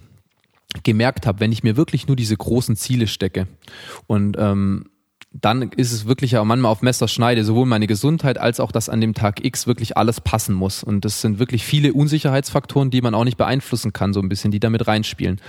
[SPEAKER 2] gemerkt habe, wenn ich mir wirklich nur diese großen Ziele stecke und ähm, dann ist es wirklich auch manchmal auf Messerschneide, sowohl meine Gesundheit als auch, dass an dem Tag X wirklich alles passen muss. Und das sind wirklich viele Unsicherheitsfaktoren, die man auch nicht beeinflussen kann, so ein bisschen, die damit reinspielen.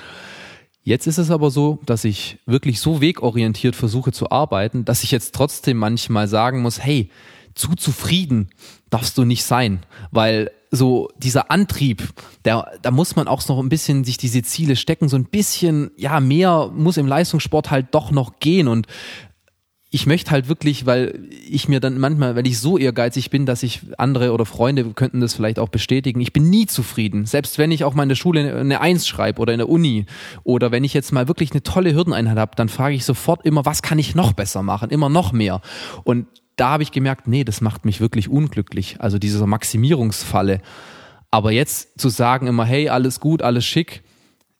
[SPEAKER 2] Jetzt ist es aber so, dass ich wirklich so wegorientiert versuche zu arbeiten, dass ich jetzt trotzdem manchmal sagen muss, hey, zu zufrieden darfst du nicht sein, weil so dieser Antrieb, der, da muss man auch noch ein bisschen sich diese Ziele stecken, so ein bisschen, ja, mehr muss im Leistungssport halt doch noch gehen und ich möchte halt wirklich, weil ich mir dann manchmal, weil ich so ehrgeizig bin, dass ich andere oder Freunde könnten das vielleicht auch bestätigen, ich bin nie zufrieden. Selbst wenn ich auch mal in der Schule eine Eins schreibe oder in der Uni oder wenn ich jetzt mal wirklich eine tolle Hürdeneinheit habe, dann frage ich sofort immer, was kann ich noch besser machen, immer noch mehr. Und da habe ich gemerkt, nee, das macht mich wirklich unglücklich. Also diese Maximierungsfalle. Aber jetzt zu sagen immer, hey, alles gut, alles schick,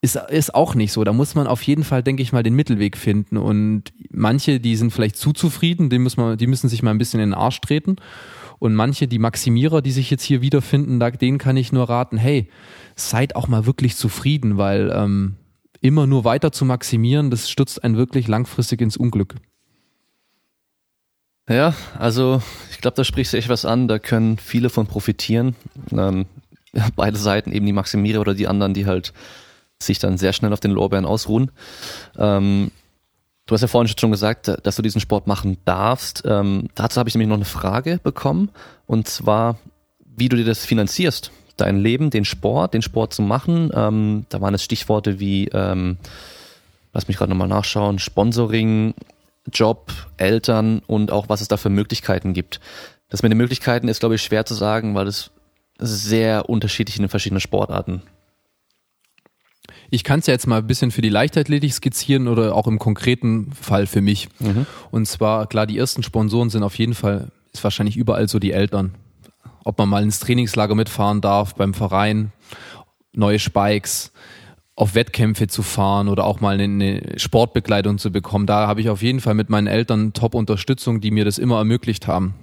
[SPEAKER 2] ist, ist auch nicht so. Da muss man auf jeden Fall, denke ich mal, den Mittelweg finden. Und manche, die sind vielleicht zu zufrieden, die müssen, wir, die müssen sich mal ein bisschen in den Arsch treten. Und manche, die Maximierer, die sich jetzt hier wiederfinden, da, denen kann ich nur raten, hey, seid auch mal wirklich zufrieden, weil ähm, immer nur weiter zu maximieren, das stürzt einen wirklich langfristig ins Unglück.
[SPEAKER 1] Ja, also ich glaube, da sprichst du echt was an, da können viele von profitieren. Ähm, beide Seiten, eben die Maximierer oder die anderen, die halt sich dann sehr schnell auf den Lorbeeren ausruhen. Ähm, du hast ja vorhin schon gesagt, dass du diesen Sport machen darfst. Ähm, dazu habe ich nämlich noch eine Frage bekommen und zwar, wie du dir das finanzierst. Dein Leben, den Sport, den Sport zu machen. Ähm, da waren es Stichworte wie, ähm, lass mich gerade nochmal nachschauen, Sponsoring, Job, Eltern und auch was es da für Möglichkeiten gibt. Das mit den Möglichkeiten ist, glaube ich, schwer zu sagen, weil es sehr unterschiedlich in den verschiedenen Sportarten
[SPEAKER 2] ich kann es ja jetzt mal ein bisschen für die Leichtathletik skizzieren oder auch im konkreten Fall für mich. Mhm. Und zwar, klar, die ersten Sponsoren sind auf jeden Fall, ist wahrscheinlich überall so die Eltern. Ob man mal ins Trainingslager mitfahren darf beim Verein, neue Spikes, auf Wettkämpfe zu fahren oder auch mal eine Sportbekleidung zu bekommen. Da habe ich auf jeden Fall mit meinen Eltern Top-Unterstützung, die mir das immer ermöglicht haben.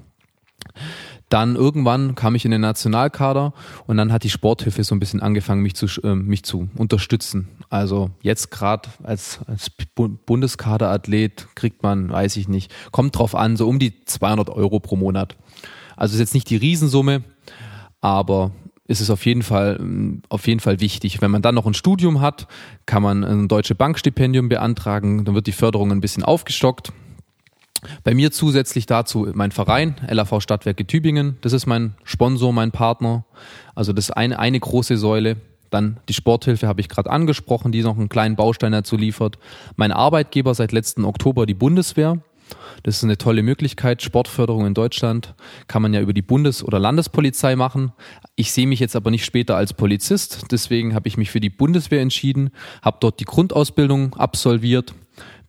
[SPEAKER 2] Dann irgendwann kam ich in den Nationalkader und dann hat die Sporthilfe so ein bisschen angefangen, mich zu, äh, mich zu unterstützen. Also jetzt gerade als, als Bundeskaderathlet kriegt man, weiß ich nicht, kommt drauf an, so um die 200 Euro pro Monat. Also ist jetzt nicht die Riesensumme, aber ist es auf jeden Fall, auf jeden Fall wichtig. Wenn man dann noch ein Studium hat, kann man ein deutsche Bankstipendium beantragen, dann wird die Förderung ein bisschen aufgestockt. Bei mir zusätzlich dazu mein Verein, LAV Stadtwerke Tübingen. Das ist mein Sponsor, mein Partner. Also das ist eine, eine große Säule. Dann die Sporthilfe habe ich gerade angesprochen, die noch einen kleinen Baustein dazu liefert. Mein Arbeitgeber seit letzten Oktober die Bundeswehr. Das ist eine tolle Möglichkeit. Sportförderung in Deutschland kann man ja über die Bundes- oder Landespolizei machen. Ich sehe mich jetzt aber nicht später als Polizist. Deswegen habe ich mich für die Bundeswehr entschieden, habe dort die Grundausbildung absolviert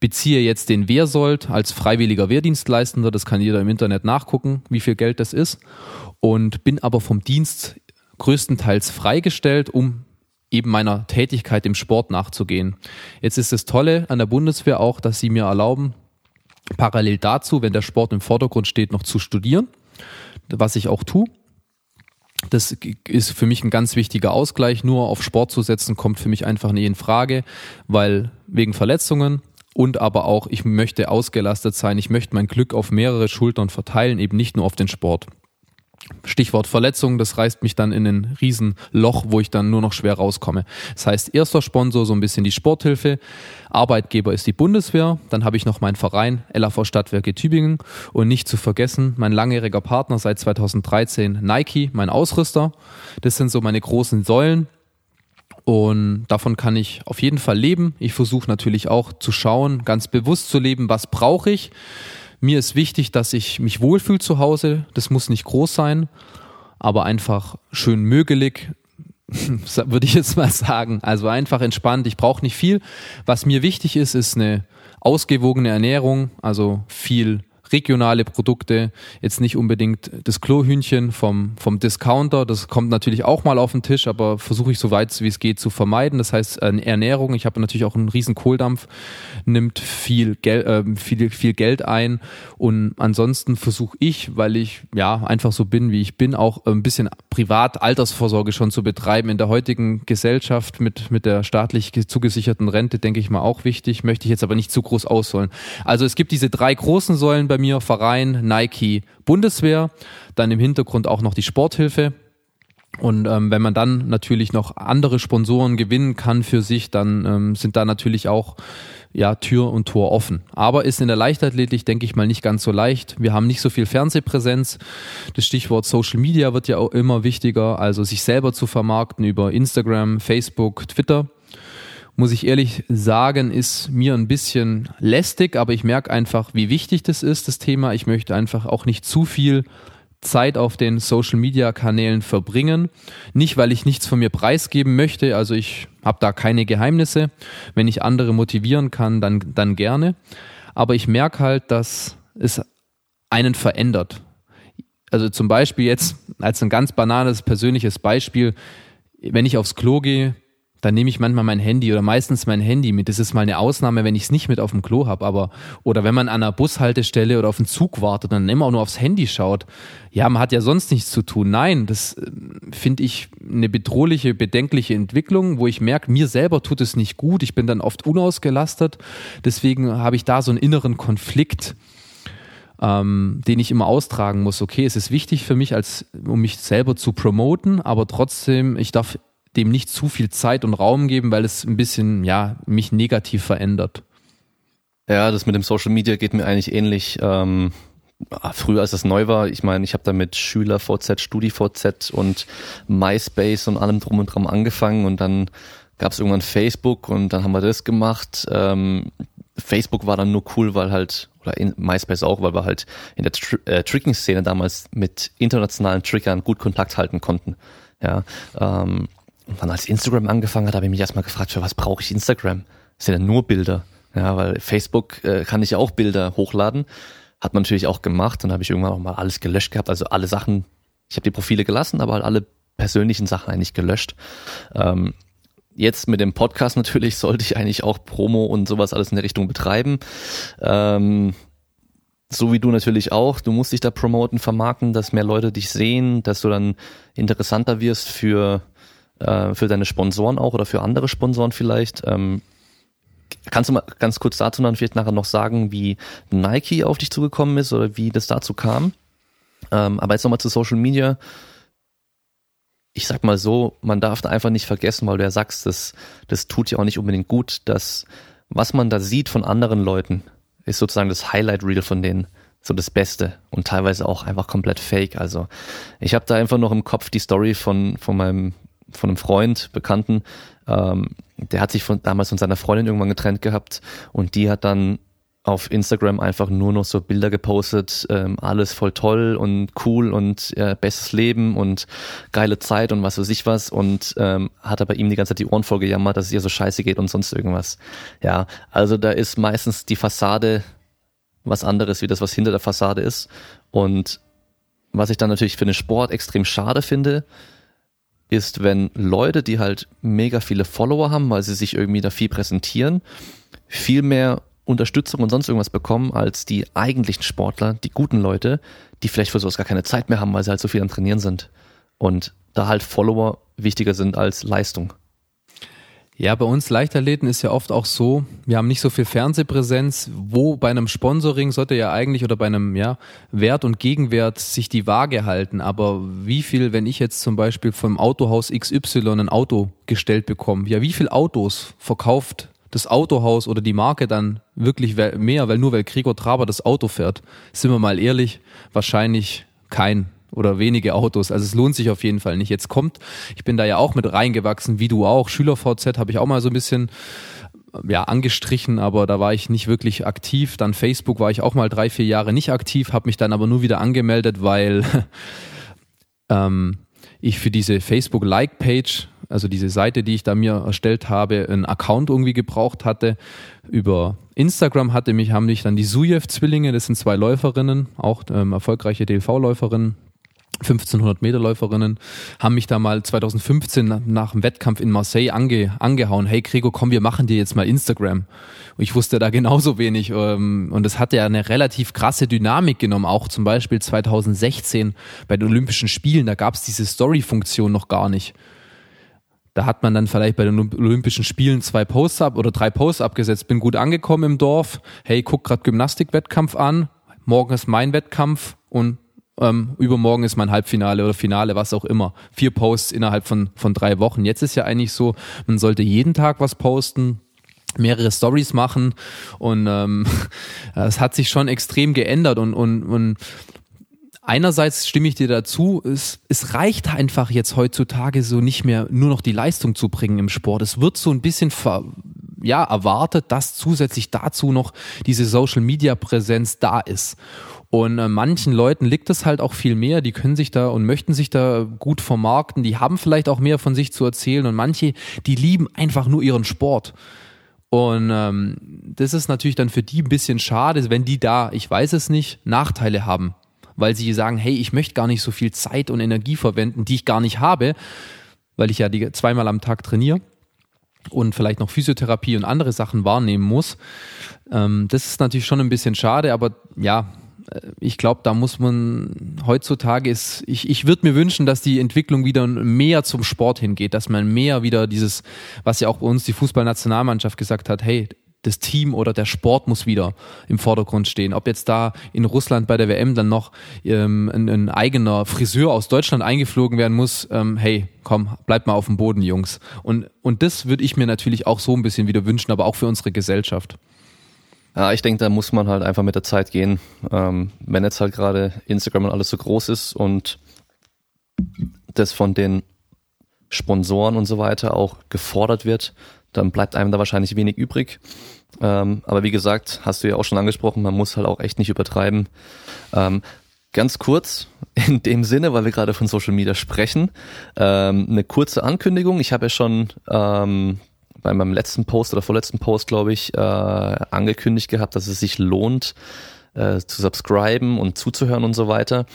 [SPEAKER 2] beziehe jetzt den Wehrsold als freiwilliger Wehrdienstleistender, das kann jeder im Internet nachgucken, wie viel Geld das ist, und bin aber vom Dienst größtenteils freigestellt, um eben meiner Tätigkeit im Sport nachzugehen. Jetzt ist das Tolle an der Bundeswehr auch, dass sie mir erlauben, parallel dazu, wenn der Sport im Vordergrund steht, noch zu studieren, was ich auch tue. Das ist für mich ein ganz wichtiger Ausgleich. Nur auf Sport zu setzen, kommt für mich einfach nie in Frage, weil wegen Verletzungen und aber auch, ich möchte ausgelastet sein. Ich möchte mein Glück auf mehrere Schultern verteilen, eben nicht nur auf den Sport. Stichwort Verletzung, das reißt mich dann in ein Riesenloch, wo ich dann nur noch schwer rauskomme. Das heißt, erster Sponsor so ein bisschen die Sporthilfe, Arbeitgeber ist die Bundeswehr, dann habe ich noch meinen Verein LAV Stadtwerke Tübingen und nicht zu vergessen, mein langjähriger Partner seit 2013 Nike, mein Ausrüster. Das sind so meine großen Säulen. Und davon kann ich auf jeden Fall leben. Ich versuche natürlich auch zu schauen, ganz bewusst zu leben, was brauche ich mir ist wichtig, dass ich mich wohlfühle zu Hause. Das muss nicht groß sein, aber einfach schön mögelig, [laughs] würde ich jetzt mal sagen. Also einfach entspannt. Ich brauche nicht viel. Was mir wichtig ist, ist eine ausgewogene Ernährung, also viel regionale Produkte, jetzt nicht unbedingt das Klohühnchen vom, vom Discounter, das kommt natürlich auch mal auf den Tisch, aber versuche ich so weit wie es geht zu vermeiden. Das heißt äh, Ernährung, ich habe natürlich auch einen riesen Kohldampf, nimmt viel, Gel äh, viel, viel Geld ein und ansonsten versuche ich, weil ich ja einfach so bin, wie ich bin, auch ein bisschen privat Altersvorsorge schon zu betreiben. In der heutigen Gesellschaft mit, mit der staatlich zugesicherten Rente, denke ich mal, auch wichtig, möchte ich jetzt aber nicht zu groß ausholen. Also es gibt diese drei großen Säulen bei mir, Verein, Nike, Bundeswehr, dann im Hintergrund auch noch die Sporthilfe. Und ähm, wenn man dann natürlich noch andere Sponsoren gewinnen kann für sich, dann ähm, sind da natürlich auch ja, Tür und Tor offen. Aber ist in der Leichtathletik, denke ich mal, nicht ganz so leicht. Wir haben nicht so viel Fernsehpräsenz. Das Stichwort Social Media wird ja auch immer wichtiger, also sich selber zu vermarkten über Instagram, Facebook, Twitter muss ich ehrlich sagen, ist mir ein bisschen lästig, aber ich merke einfach, wie wichtig das ist, das Thema. Ich möchte einfach auch nicht zu viel Zeit auf den Social Media Kanälen verbringen. Nicht, weil ich nichts von mir preisgeben möchte, also ich habe da keine Geheimnisse. Wenn ich andere motivieren kann, dann, dann gerne. Aber ich merke halt, dass es einen verändert. Also zum Beispiel jetzt als ein ganz banales persönliches Beispiel, wenn ich aufs Klo gehe, dann nehme ich manchmal mein Handy oder meistens mein Handy mit. Das ist mal eine Ausnahme, wenn ich es nicht mit auf dem Klo habe, aber oder wenn man an einer Bushaltestelle oder auf einen Zug wartet und dann immer auch nur aufs Handy schaut. Ja, man hat ja sonst nichts zu tun. Nein, das äh, finde ich eine bedrohliche, bedenkliche Entwicklung, wo ich merke, mir selber tut es nicht gut. Ich bin dann oft unausgelastet. Deswegen habe ich da so einen inneren Konflikt. Ähm, den ich immer austragen muss. Okay, es ist wichtig für mich, als um mich selber zu promoten, aber trotzdem, ich darf dem nicht zu viel Zeit und Raum geben, weil es ein bisschen, ja, mich negativ verändert.
[SPEAKER 1] Ja, das mit dem Social Media geht mir eigentlich ähnlich. Ähm, früher, als das neu war, ich meine, ich habe da mit SchülerVZ, StudiVZ und MySpace und allem drum und dran angefangen und dann gab es irgendwann Facebook und dann haben wir das gemacht. Ähm, Facebook war dann nur cool, weil halt, oder in MySpace auch, weil wir halt in der Tr äh, Tricking-Szene damals mit internationalen Trickern gut Kontakt halten konnten. Ja, ähm, und dann als Instagram angefangen hat, habe ich mich erstmal gefragt, für was brauche ich Instagram? Das sind ja nur Bilder. Ja, weil Facebook äh, kann ich ja auch Bilder hochladen. Hat man natürlich auch gemacht. Dann habe ich irgendwann auch mal alles gelöscht gehabt. Also alle Sachen, ich habe die Profile gelassen, aber halt alle persönlichen Sachen eigentlich gelöscht. Ähm, jetzt mit dem Podcast natürlich [laughs] sollte ich eigentlich auch Promo und sowas alles in der Richtung betreiben. Ähm, so wie du natürlich auch. Du musst dich da promoten, vermarkten, dass mehr Leute dich sehen, dass du dann interessanter wirst für äh, für deine Sponsoren auch oder für andere Sponsoren vielleicht. Ähm, kannst du mal ganz kurz dazu dann vielleicht nachher noch sagen, wie Nike auf dich zugekommen ist oder wie das dazu kam? Ähm, aber jetzt nochmal zu Social Media. Ich sag mal so, man darf da einfach nicht vergessen, weil du ja sagst, das, das tut ja auch nicht unbedingt gut, dass was man da sieht von anderen Leuten, ist sozusagen das Highlight Reel von denen so das Beste und teilweise auch einfach komplett fake. Also ich habe da einfach noch im Kopf die Story von, von meinem von einem Freund, Bekannten, ähm, der hat sich von, damals von seiner Freundin irgendwann getrennt gehabt und die hat dann auf Instagram einfach nur noch so Bilder gepostet, ähm, alles voll toll und cool und äh, bestes Leben und geile Zeit und was weiß ich was und ähm, hat aber ihm die ganze Zeit die Ohren voll gejammert, dass es ihr so scheiße geht und sonst irgendwas. Ja, also da ist meistens die Fassade was anderes wie das, was hinter der Fassade ist und was ich dann natürlich für den Sport extrem schade finde, ist, wenn Leute, die halt mega viele Follower haben, weil sie sich irgendwie da viel präsentieren, viel mehr Unterstützung und sonst irgendwas bekommen als die eigentlichen Sportler, die guten Leute, die vielleicht für sowas gar keine Zeit mehr haben, weil sie halt so viel am Trainieren sind. Und da halt Follower wichtiger sind als Leistung.
[SPEAKER 2] Ja, bei uns Leichtathleten ist ja oft auch so, wir haben nicht so viel Fernsehpräsenz, wo bei einem Sponsoring sollte ja eigentlich oder bei einem ja, Wert und Gegenwert sich die Waage halten. Aber wie viel, wenn ich jetzt zum Beispiel vom Autohaus XY ein Auto gestellt bekomme, ja, wie viel Autos verkauft das Autohaus oder die Marke dann wirklich mehr, weil nur weil Gregor Traber das Auto fährt, sind wir mal ehrlich, wahrscheinlich kein oder wenige Autos. Also es lohnt sich auf jeden Fall nicht. Jetzt kommt, ich bin da ja auch mit reingewachsen, wie du auch. Schüler-VZ habe ich auch mal so ein bisschen ja, angestrichen, aber da war ich nicht wirklich aktiv. Dann Facebook war ich auch mal drei, vier Jahre nicht aktiv, habe mich dann aber nur wieder angemeldet, weil [laughs] ähm, ich für diese Facebook-Like-Page, also diese Seite, die ich da mir erstellt habe, einen Account irgendwie gebraucht hatte. Über Instagram hatte mich, haben mich dann die Sujev-Zwillinge, das sind zwei Läuferinnen, auch ähm, erfolgreiche DLV-Läuferinnen, 1500 Meter Läuferinnen haben mich da mal 2015 nach, dem Wettkampf in Marseille ange, angehauen. Hey Gregor, komm, wir machen dir jetzt mal Instagram. Und ich wusste da genauso wenig. Ähm, und es hatte ja eine relativ krasse Dynamik genommen. Auch zum Beispiel 2016 bei den Olympischen Spielen, da gab es diese Story-Funktion noch gar nicht. Da hat man dann vielleicht bei den Olympischen Spielen zwei Posts ab oder drei Posts abgesetzt. Bin gut angekommen im Dorf. Hey, guck grad Gymnastikwettkampf an. Morgen ist mein Wettkampf und ähm, übermorgen ist mein Halbfinale oder Finale, was auch immer. Vier Posts innerhalb von, von drei Wochen. Jetzt ist ja eigentlich so, man sollte jeden Tag was posten, mehrere Stories machen und ähm, [laughs] es hat sich schon extrem geändert und, und, und einerseits stimme ich dir dazu, es, es reicht einfach jetzt heutzutage so nicht mehr nur noch die Leistung zu bringen im Sport. Es wird so ein bisschen ver, ja, erwartet, dass zusätzlich dazu noch diese Social Media Präsenz da ist. Und äh, manchen Leuten liegt es halt auch viel mehr, die können sich da und möchten sich da gut vermarkten, die haben vielleicht auch mehr von sich zu erzählen und manche, die lieben einfach nur ihren Sport. Und ähm, das ist natürlich dann für die ein bisschen schade, wenn die da, ich weiß es nicht, Nachteile haben, weil sie sagen, hey, ich möchte gar nicht so viel Zeit und Energie verwenden, die ich gar nicht habe, weil ich ja die zweimal am Tag trainiere und vielleicht noch Physiotherapie und andere Sachen wahrnehmen muss. Ähm, das ist natürlich schon ein bisschen schade, aber ja, ich glaube, da muss man heutzutage ist, ich, ich würde mir wünschen, dass die Entwicklung wieder mehr zum Sport hingeht, dass man mehr wieder dieses, was ja auch bei uns die Fußballnationalmannschaft gesagt hat, hey, das Team oder der Sport muss wieder im Vordergrund stehen. Ob jetzt da in Russland bei der WM dann noch ähm, ein, ein, eigener Friseur aus Deutschland eingeflogen werden muss, ähm, hey, komm, bleibt mal auf dem Boden, Jungs. Und, und das würde ich mir natürlich auch so ein bisschen wieder wünschen, aber auch für unsere Gesellschaft.
[SPEAKER 1] Ja, ich denke, da muss man halt einfach mit der Zeit gehen. Ähm, wenn jetzt halt gerade Instagram und alles so groß ist und das von den Sponsoren und so weiter auch gefordert wird, dann bleibt einem da wahrscheinlich wenig übrig. Ähm, aber wie gesagt, hast du ja auch schon angesprochen, man muss halt auch echt nicht übertreiben. Ähm, ganz kurz, [laughs] in dem Sinne, weil wir gerade von Social Media sprechen, ähm, eine kurze Ankündigung. Ich habe ja schon ähm, bei meinem letzten Post oder vorletzten Post, glaube ich, äh, angekündigt gehabt, dass es sich lohnt, äh, zu subscriben und zuzuhören und so weiter.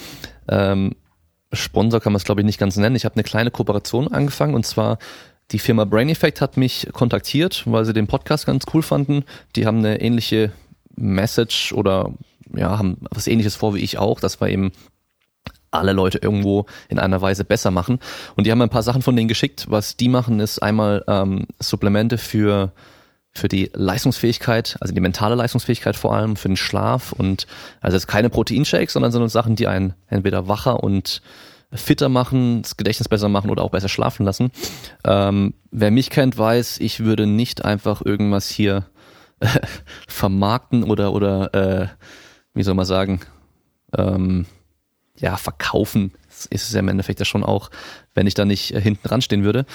[SPEAKER 1] Ähm, Sponsor kann man es, glaube ich, nicht ganz nennen. Ich habe eine kleine Kooperation angefangen und zwar die Firma Brain Effect hat mich kontaktiert, weil sie den Podcast ganz cool fanden. Die haben eine ähnliche Message oder ja, haben was ähnliches vor wie ich auch, dass wir eben alle Leute irgendwo in einer Weise besser machen. Und die haben ein paar Sachen von denen geschickt. Was die machen, ist einmal ähm, Supplemente für für die Leistungsfähigkeit, also die mentale Leistungsfähigkeit vor allem, für den Schlaf und also jetzt keine Proteinshakes, sondern so Sachen, die einen entweder wacher und fitter machen, das Gedächtnis besser machen oder auch besser schlafen lassen. Ähm, wer mich kennt, weiß, ich würde nicht einfach irgendwas hier äh, [laughs] vermarkten oder oder äh, wie soll man sagen, ähm, ja, verkaufen ist es ja im Endeffekt ja schon auch, wenn ich da nicht äh, hinten dran stehen würde.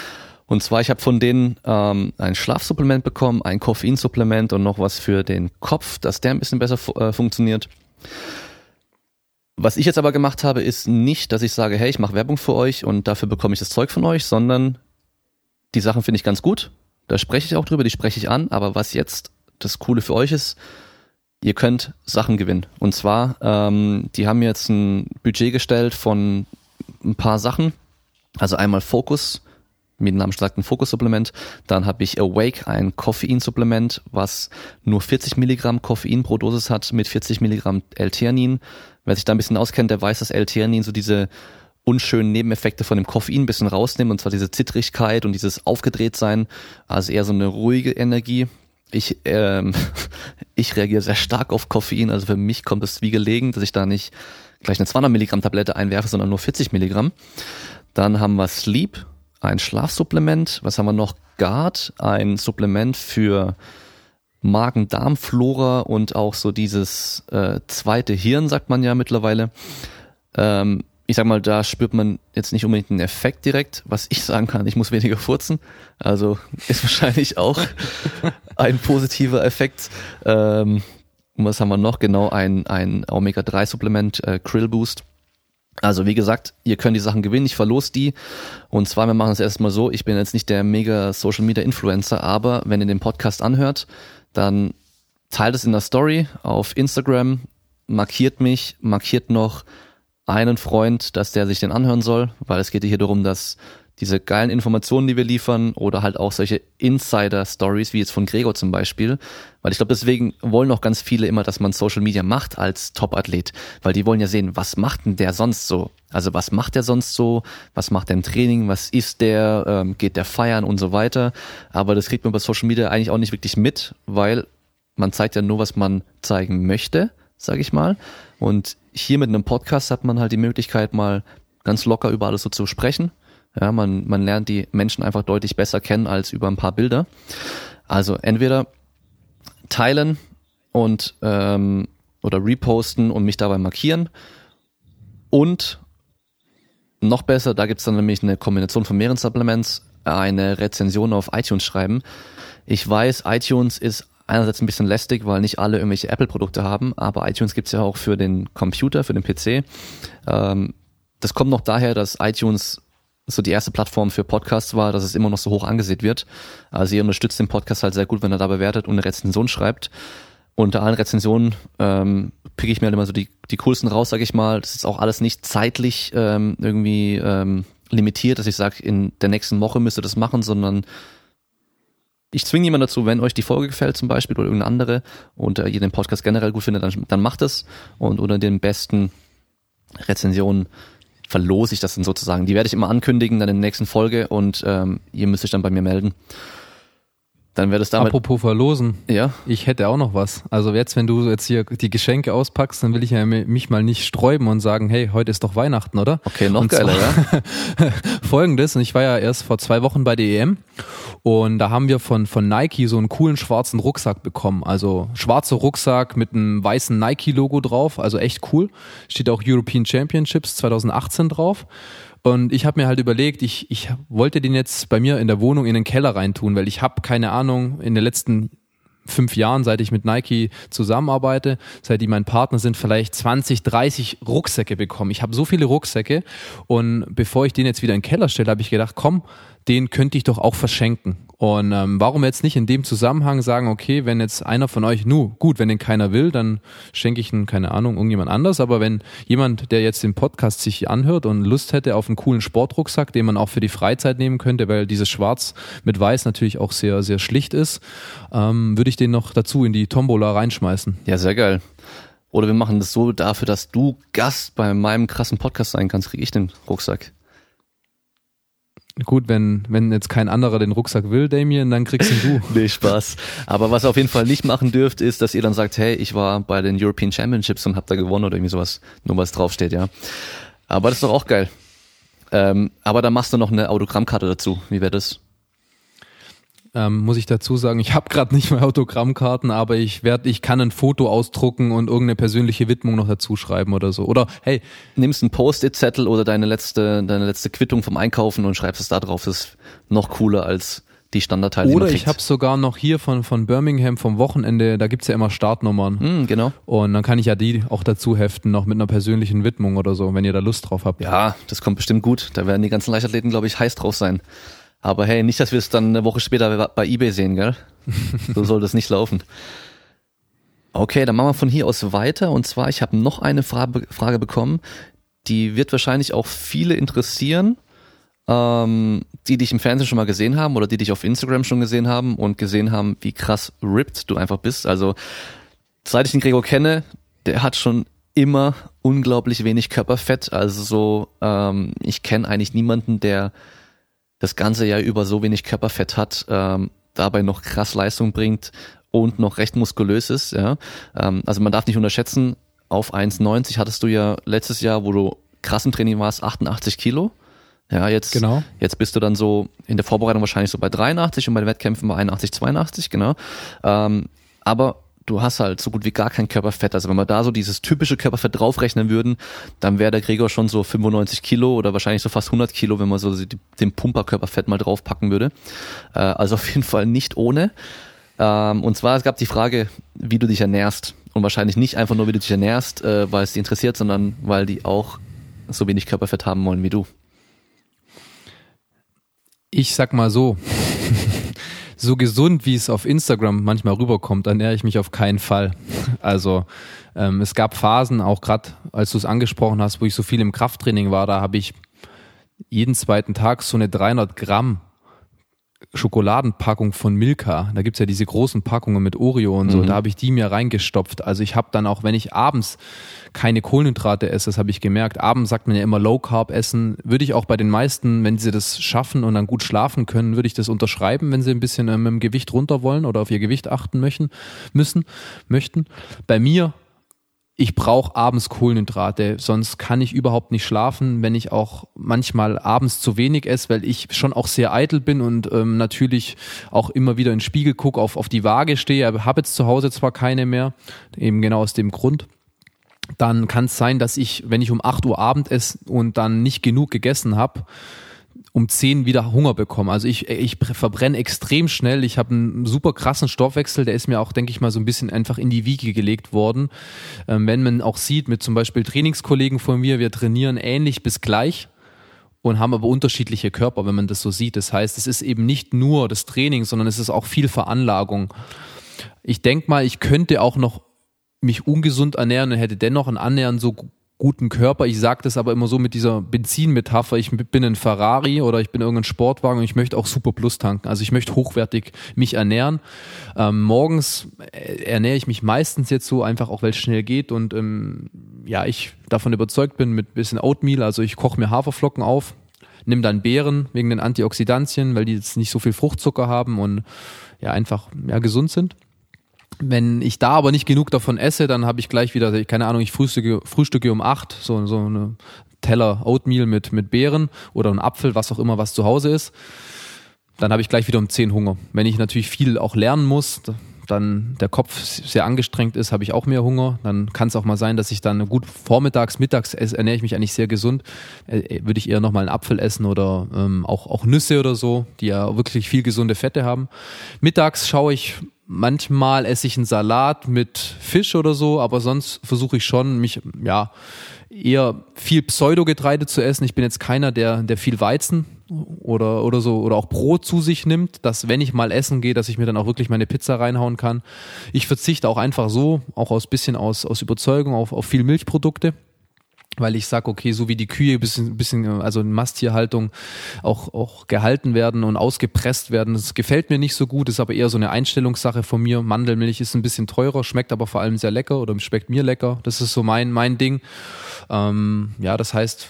[SPEAKER 1] Und zwar, ich habe von denen ähm, ein Schlafsupplement bekommen, ein Koffeinsupplement und noch was für den Kopf, dass der ein bisschen besser fu äh, funktioniert. Was ich jetzt aber gemacht habe, ist nicht, dass ich sage, hey, ich mache Werbung für euch und dafür bekomme ich das Zeug von euch, sondern die Sachen finde ich ganz gut. Da spreche ich auch drüber, die spreche ich an. Aber was jetzt das Coole für euch ist, ihr könnt Sachen gewinnen. Und zwar, ähm, die haben jetzt ein Budget gestellt von ein paar Sachen. Also einmal Focus wie der Name schon sagt, ein Fokus-Supplement. Dann habe ich Awake, ein Koffein-Supplement, was nur 40 Milligramm Koffein pro Dosis hat mit 40 Milligramm L-Theanin. Wer sich da ein bisschen auskennt, der weiß, dass L-Theanin so diese unschönen Nebeneffekte von dem Koffein ein bisschen rausnimmt, und zwar diese Zittrigkeit und dieses Aufgedrehtsein, also eher so eine ruhige Energie. Ich, ähm, [laughs] ich reagiere sehr stark auf Koffein, also für mich kommt es wie gelegen, dass ich da nicht gleich eine 200 Milligramm Tablette einwerfe, sondern nur 40 Milligramm. Dann haben wir Sleep, ein Schlafsupplement. Was haben wir noch? Guard, ein Supplement für Magen-Darm-Flora und auch so dieses äh, zweite Hirn, sagt man ja mittlerweile. Ähm, ich sag mal, da spürt man jetzt nicht unbedingt einen Effekt direkt. Was ich sagen kann, ich muss weniger furzen. Also ist [laughs] wahrscheinlich auch [laughs] ein positiver Effekt. Ähm, was haben wir noch? Genau, ein, ein Omega-3-Supplement, äh, Krill Boost. Also wie gesagt, ihr könnt die Sachen gewinnen, ich verlos die. Und zwar, wir machen es erstmal so, ich bin jetzt nicht der mega Social Media Influencer, aber wenn ihr den Podcast anhört, dann teilt es in der Story auf Instagram, markiert mich, markiert noch einen Freund, dass der sich den anhören soll, weil es geht hier darum, dass diese geilen Informationen, die wir liefern oder halt auch solche Insider-Stories, wie jetzt von Gregor zum Beispiel, weil ich glaube, deswegen wollen auch ganz viele immer, dass man Social Media macht als Top-Athlet, weil die wollen ja sehen, was macht denn der sonst so? Also was macht der sonst so? Was macht der im Training? Was ist der? Ähm, geht der feiern und so weiter? Aber das kriegt man bei Social Media eigentlich auch nicht wirklich mit, weil man zeigt ja nur, was man zeigen möchte, sage ich mal. Und hier mit einem Podcast hat man halt die Möglichkeit, mal ganz locker über alles so zu sprechen ja, man, man lernt die Menschen einfach deutlich besser kennen als über ein paar Bilder. Also entweder teilen und ähm, oder reposten und mich dabei markieren und noch besser, da gibt's dann nämlich eine Kombination von mehreren Supplements, eine Rezension auf iTunes schreiben. Ich weiß, iTunes ist einerseits ein bisschen lästig, weil nicht alle irgendwelche Apple-Produkte haben, aber iTunes gibt's ja auch für den Computer, für den PC. Ähm, das kommt noch daher, dass iTunes so die erste Plattform für Podcasts war, dass es immer noch so hoch angesehen wird. Also ihr unterstützt den Podcast halt sehr gut, wenn er da bewertet und eine Rezension schreibt. Unter allen Rezensionen ähm, pick ich mir halt immer so die, die coolsten raus, sag ich mal. Das ist auch alles nicht zeitlich ähm, irgendwie ähm, limitiert, dass ich sage, in der nächsten Woche müsst ihr das machen, sondern ich zwinge jemanden dazu, wenn euch die Folge gefällt zum Beispiel oder irgendeine andere und äh, ihr den Podcast generell gut findet, dann, dann macht es und unter den besten Rezensionen verlose ich das dann sozusagen. Die werde ich immer ankündigen, dann in der nächsten Folge und ähm, ihr müsst euch dann bei mir melden. Dann wäre das damit.
[SPEAKER 2] Apropos verlosen.
[SPEAKER 1] Ja.
[SPEAKER 2] Ich hätte auch noch was. Also jetzt, wenn du jetzt hier die Geschenke auspackst, dann will ich ja mich mal nicht sträuben und sagen, hey, heute ist doch Weihnachten, oder?
[SPEAKER 1] Okay, noch
[SPEAKER 2] und
[SPEAKER 1] geiler, ja. [laughs]
[SPEAKER 2] Folgendes, und ich war ja erst vor zwei Wochen bei der EM und da haben wir von, von Nike so einen coolen schwarzen Rucksack bekommen. Also schwarzer Rucksack mit einem weißen Nike-Logo drauf, also echt cool. Steht auch European Championships 2018 drauf. Und ich habe mir halt überlegt, ich, ich wollte den jetzt bei mir in der Wohnung in den Keller reintun, weil ich habe keine Ahnung, in den letzten fünf Jahren, seit ich mit Nike zusammenarbeite, seit die mein Partner sind, vielleicht 20, 30 Rucksäcke bekommen. Ich habe so viele Rucksäcke und bevor ich den jetzt wieder in den Keller stelle, habe ich gedacht, komm, den könnte ich doch auch verschenken. Und ähm, warum jetzt nicht in dem Zusammenhang sagen, okay, wenn jetzt einer von euch, nu, gut, wenn den keiner will, dann schenke ich ihn, keine Ahnung, irgendjemand anders. Aber wenn jemand, der jetzt den Podcast sich anhört und Lust hätte auf einen coolen Sportrucksack, den man auch für die Freizeit nehmen könnte, weil dieses Schwarz mit Weiß natürlich auch sehr, sehr schlicht ist, ähm, würde ich den noch dazu in die Tombola reinschmeißen.
[SPEAKER 1] Ja, sehr geil. Oder wir machen das so dafür, dass du Gast bei meinem krassen Podcast sein kannst, kriege ich den Rucksack.
[SPEAKER 2] Gut, wenn, wenn jetzt kein anderer den Rucksack will, Damien, dann kriegst ihn du. [laughs]
[SPEAKER 1] nee, Spaß. Aber was ihr auf jeden Fall nicht machen dürft, ist, dass ihr dann sagt, hey, ich war bei den European Championships und hab da gewonnen oder irgendwie sowas, nur was draufsteht, ja. Aber das ist doch auch geil. Ähm, aber dann machst du noch eine Autogrammkarte dazu. Wie wäre das?
[SPEAKER 2] Ähm, muss ich dazu sagen, ich habe gerade nicht mehr Autogrammkarten, aber ich werde, ich kann ein Foto ausdrucken und irgendeine persönliche Widmung noch dazu schreiben oder so. Oder hey,
[SPEAKER 1] nimmst einen Post-it-Zettel oder deine letzte, deine letzte Quittung vom Einkaufen und schreibst es da drauf. Das ist noch cooler als die Standardteile.
[SPEAKER 2] Oder ich habe sogar noch hier von, von Birmingham vom Wochenende, da gibt's ja immer Startnummern.
[SPEAKER 1] Mm, genau.
[SPEAKER 2] Und dann kann ich ja die auch dazu heften, noch mit einer persönlichen Widmung oder so, wenn ihr da Lust drauf habt.
[SPEAKER 1] Ja, das kommt bestimmt gut. Da werden die ganzen Leichtathleten, glaube ich, heiß drauf sein. Aber hey, nicht, dass wir es dann eine Woche später bei eBay sehen, gell? [laughs] so soll das nicht laufen. Okay, dann machen wir von hier aus weiter. Und zwar, ich habe noch eine Frage, Frage bekommen, die wird wahrscheinlich auch viele interessieren. ähm, die dich im Fernsehen schon mal gesehen haben oder die dich auf Instagram schon gesehen haben und gesehen haben, wie krass ripped du einfach bist. Also seit ich den Gregor kenne, der hat schon immer unglaublich wenig Körperfett. Also so, ähm, ich kenne eigentlich niemanden, der das ganze Jahr über so wenig Körperfett hat, ähm, dabei noch krass Leistung bringt und noch recht muskulös ist. Ja? Ähm, also man darf nicht unterschätzen, auf 1,90 hattest du ja letztes Jahr, wo du krass im Training warst, 88 Kilo. Ja, jetzt,
[SPEAKER 2] genau.
[SPEAKER 1] jetzt bist du dann so in der Vorbereitung wahrscheinlich so bei 83 und bei den Wettkämpfen bei 81, 82, genau. Ähm, aber du hast halt so gut wie gar kein Körperfett. Also wenn wir da so dieses typische Körperfett draufrechnen würden, dann wäre der Gregor schon so 95 Kilo oder wahrscheinlich so fast 100 Kilo, wenn man so den Pumperkörperfett mal draufpacken würde. Äh, also auf jeden Fall nicht ohne. Ähm, und zwar, es gab die Frage, wie du dich ernährst. Und wahrscheinlich nicht einfach nur, wie du dich ernährst, äh, weil es die interessiert, sondern weil die auch so wenig Körperfett haben wollen wie du.
[SPEAKER 2] Ich sag mal so, so gesund, wie es auf Instagram manchmal rüberkommt, ernähre ich mich auf keinen Fall. [laughs] Also ähm, es gab Phasen, auch gerade als du es angesprochen hast, wo ich so viel im Krafttraining war, da habe ich jeden zweiten Tag so eine 300 Gramm Schokoladenpackung von Milka. Da gibt's ja diese großen Packungen mit Oreo und so. Mhm. Da habe ich die mir reingestopft. Also ich habe dann auch, wenn ich abends keine Kohlenhydrate esse, das habe ich gemerkt. Abends sagt man ja immer Low Carb essen. Würde ich auch bei den meisten, wenn sie das schaffen und dann gut schlafen können, würde ich das unterschreiben, wenn sie ein bisschen äh, mit dem Gewicht runter wollen oder auf ihr Gewicht achten möchten, müssen, möchten. Bei mir ich brauche abends Kohlenhydrate, sonst kann ich überhaupt nicht schlafen, wenn ich auch manchmal abends zu wenig esse, weil ich schon auch sehr eitel bin und ähm, natürlich auch immer wieder in den Spiegel gucke, auf, auf die Waage stehe, habe jetzt zu Hause zwar keine mehr, eben genau aus dem Grund. Dann kann es sein, dass ich, wenn ich um 8 Uhr Abend esse und dann nicht genug gegessen habe, um zehn wieder Hunger bekommen. Also ich, ich verbrenne extrem schnell. Ich habe einen super krassen Stoffwechsel, der ist mir auch, denke ich mal, so ein bisschen einfach in die Wiege gelegt worden. Ähm, wenn man auch sieht, mit zum Beispiel Trainingskollegen von mir, wir trainieren ähnlich bis gleich und haben aber unterschiedliche Körper, wenn man das so sieht. Das heißt, es ist eben nicht nur das Training, sondern es ist auch viel Veranlagung. Ich denke mal, ich könnte auch noch mich ungesund ernähren und hätte dennoch ein Annähern so guten Körper. Ich sage das aber immer so mit dieser Benzinmetapher. Ich bin ein Ferrari oder ich bin irgendein Sportwagen und ich möchte auch Super Plus tanken. Also ich möchte hochwertig mich ernähren. Ähm, morgens ernähre ich mich meistens jetzt so einfach auch, weil es schnell geht und ähm, ja, ich davon überzeugt bin mit bisschen Oatmeal. Also ich koche mir Haferflocken auf, nimm dann Beeren wegen den Antioxidantien, weil die jetzt nicht so viel Fruchtzucker haben und ja einfach ja, gesund sind. Wenn ich da aber nicht genug davon esse, dann habe ich gleich wieder, keine Ahnung, ich frühstücke, frühstücke um acht, so, so eine Teller Oatmeal mit, mit Beeren oder ein Apfel, was auch immer, was zu Hause ist. Dann habe ich gleich wieder um zehn Hunger. Wenn ich natürlich viel auch lernen muss, dann der Kopf sehr angestrengt ist, habe ich auch mehr Hunger. Dann kann es auch mal sein, dass ich dann gut vormittags, mittags ernähre ich mich eigentlich sehr gesund. Äh, würde ich eher nochmal einen Apfel essen oder ähm, auch, auch Nüsse oder so, die ja wirklich viel gesunde Fette haben. Mittags schaue ich Manchmal esse ich einen Salat mit Fisch oder so, aber sonst versuche ich schon, mich, ja, eher viel Pseudogetreide zu essen. Ich bin jetzt keiner, der, der viel Weizen oder, oder so, oder auch Brot zu sich nimmt, dass wenn ich mal essen gehe, dass ich mir dann auch wirklich meine Pizza reinhauen kann. Ich verzichte auch einfach so, auch aus bisschen aus, aus Überzeugung auf, auf viel Milchprodukte weil ich sag okay, so wie die Kühe bisschen, bisschen also in Masttierhaltung auch, auch gehalten werden und ausgepresst werden, das gefällt mir nicht so gut, ist aber eher so eine Einstellungssache von mir. Mandelmilch ist ein bisschen teurer, schmeckt aber vor allem sehr lecker oder schmeckt mir lecker. Das ist so mein, mein Ding. Ähm, ja, das heißt,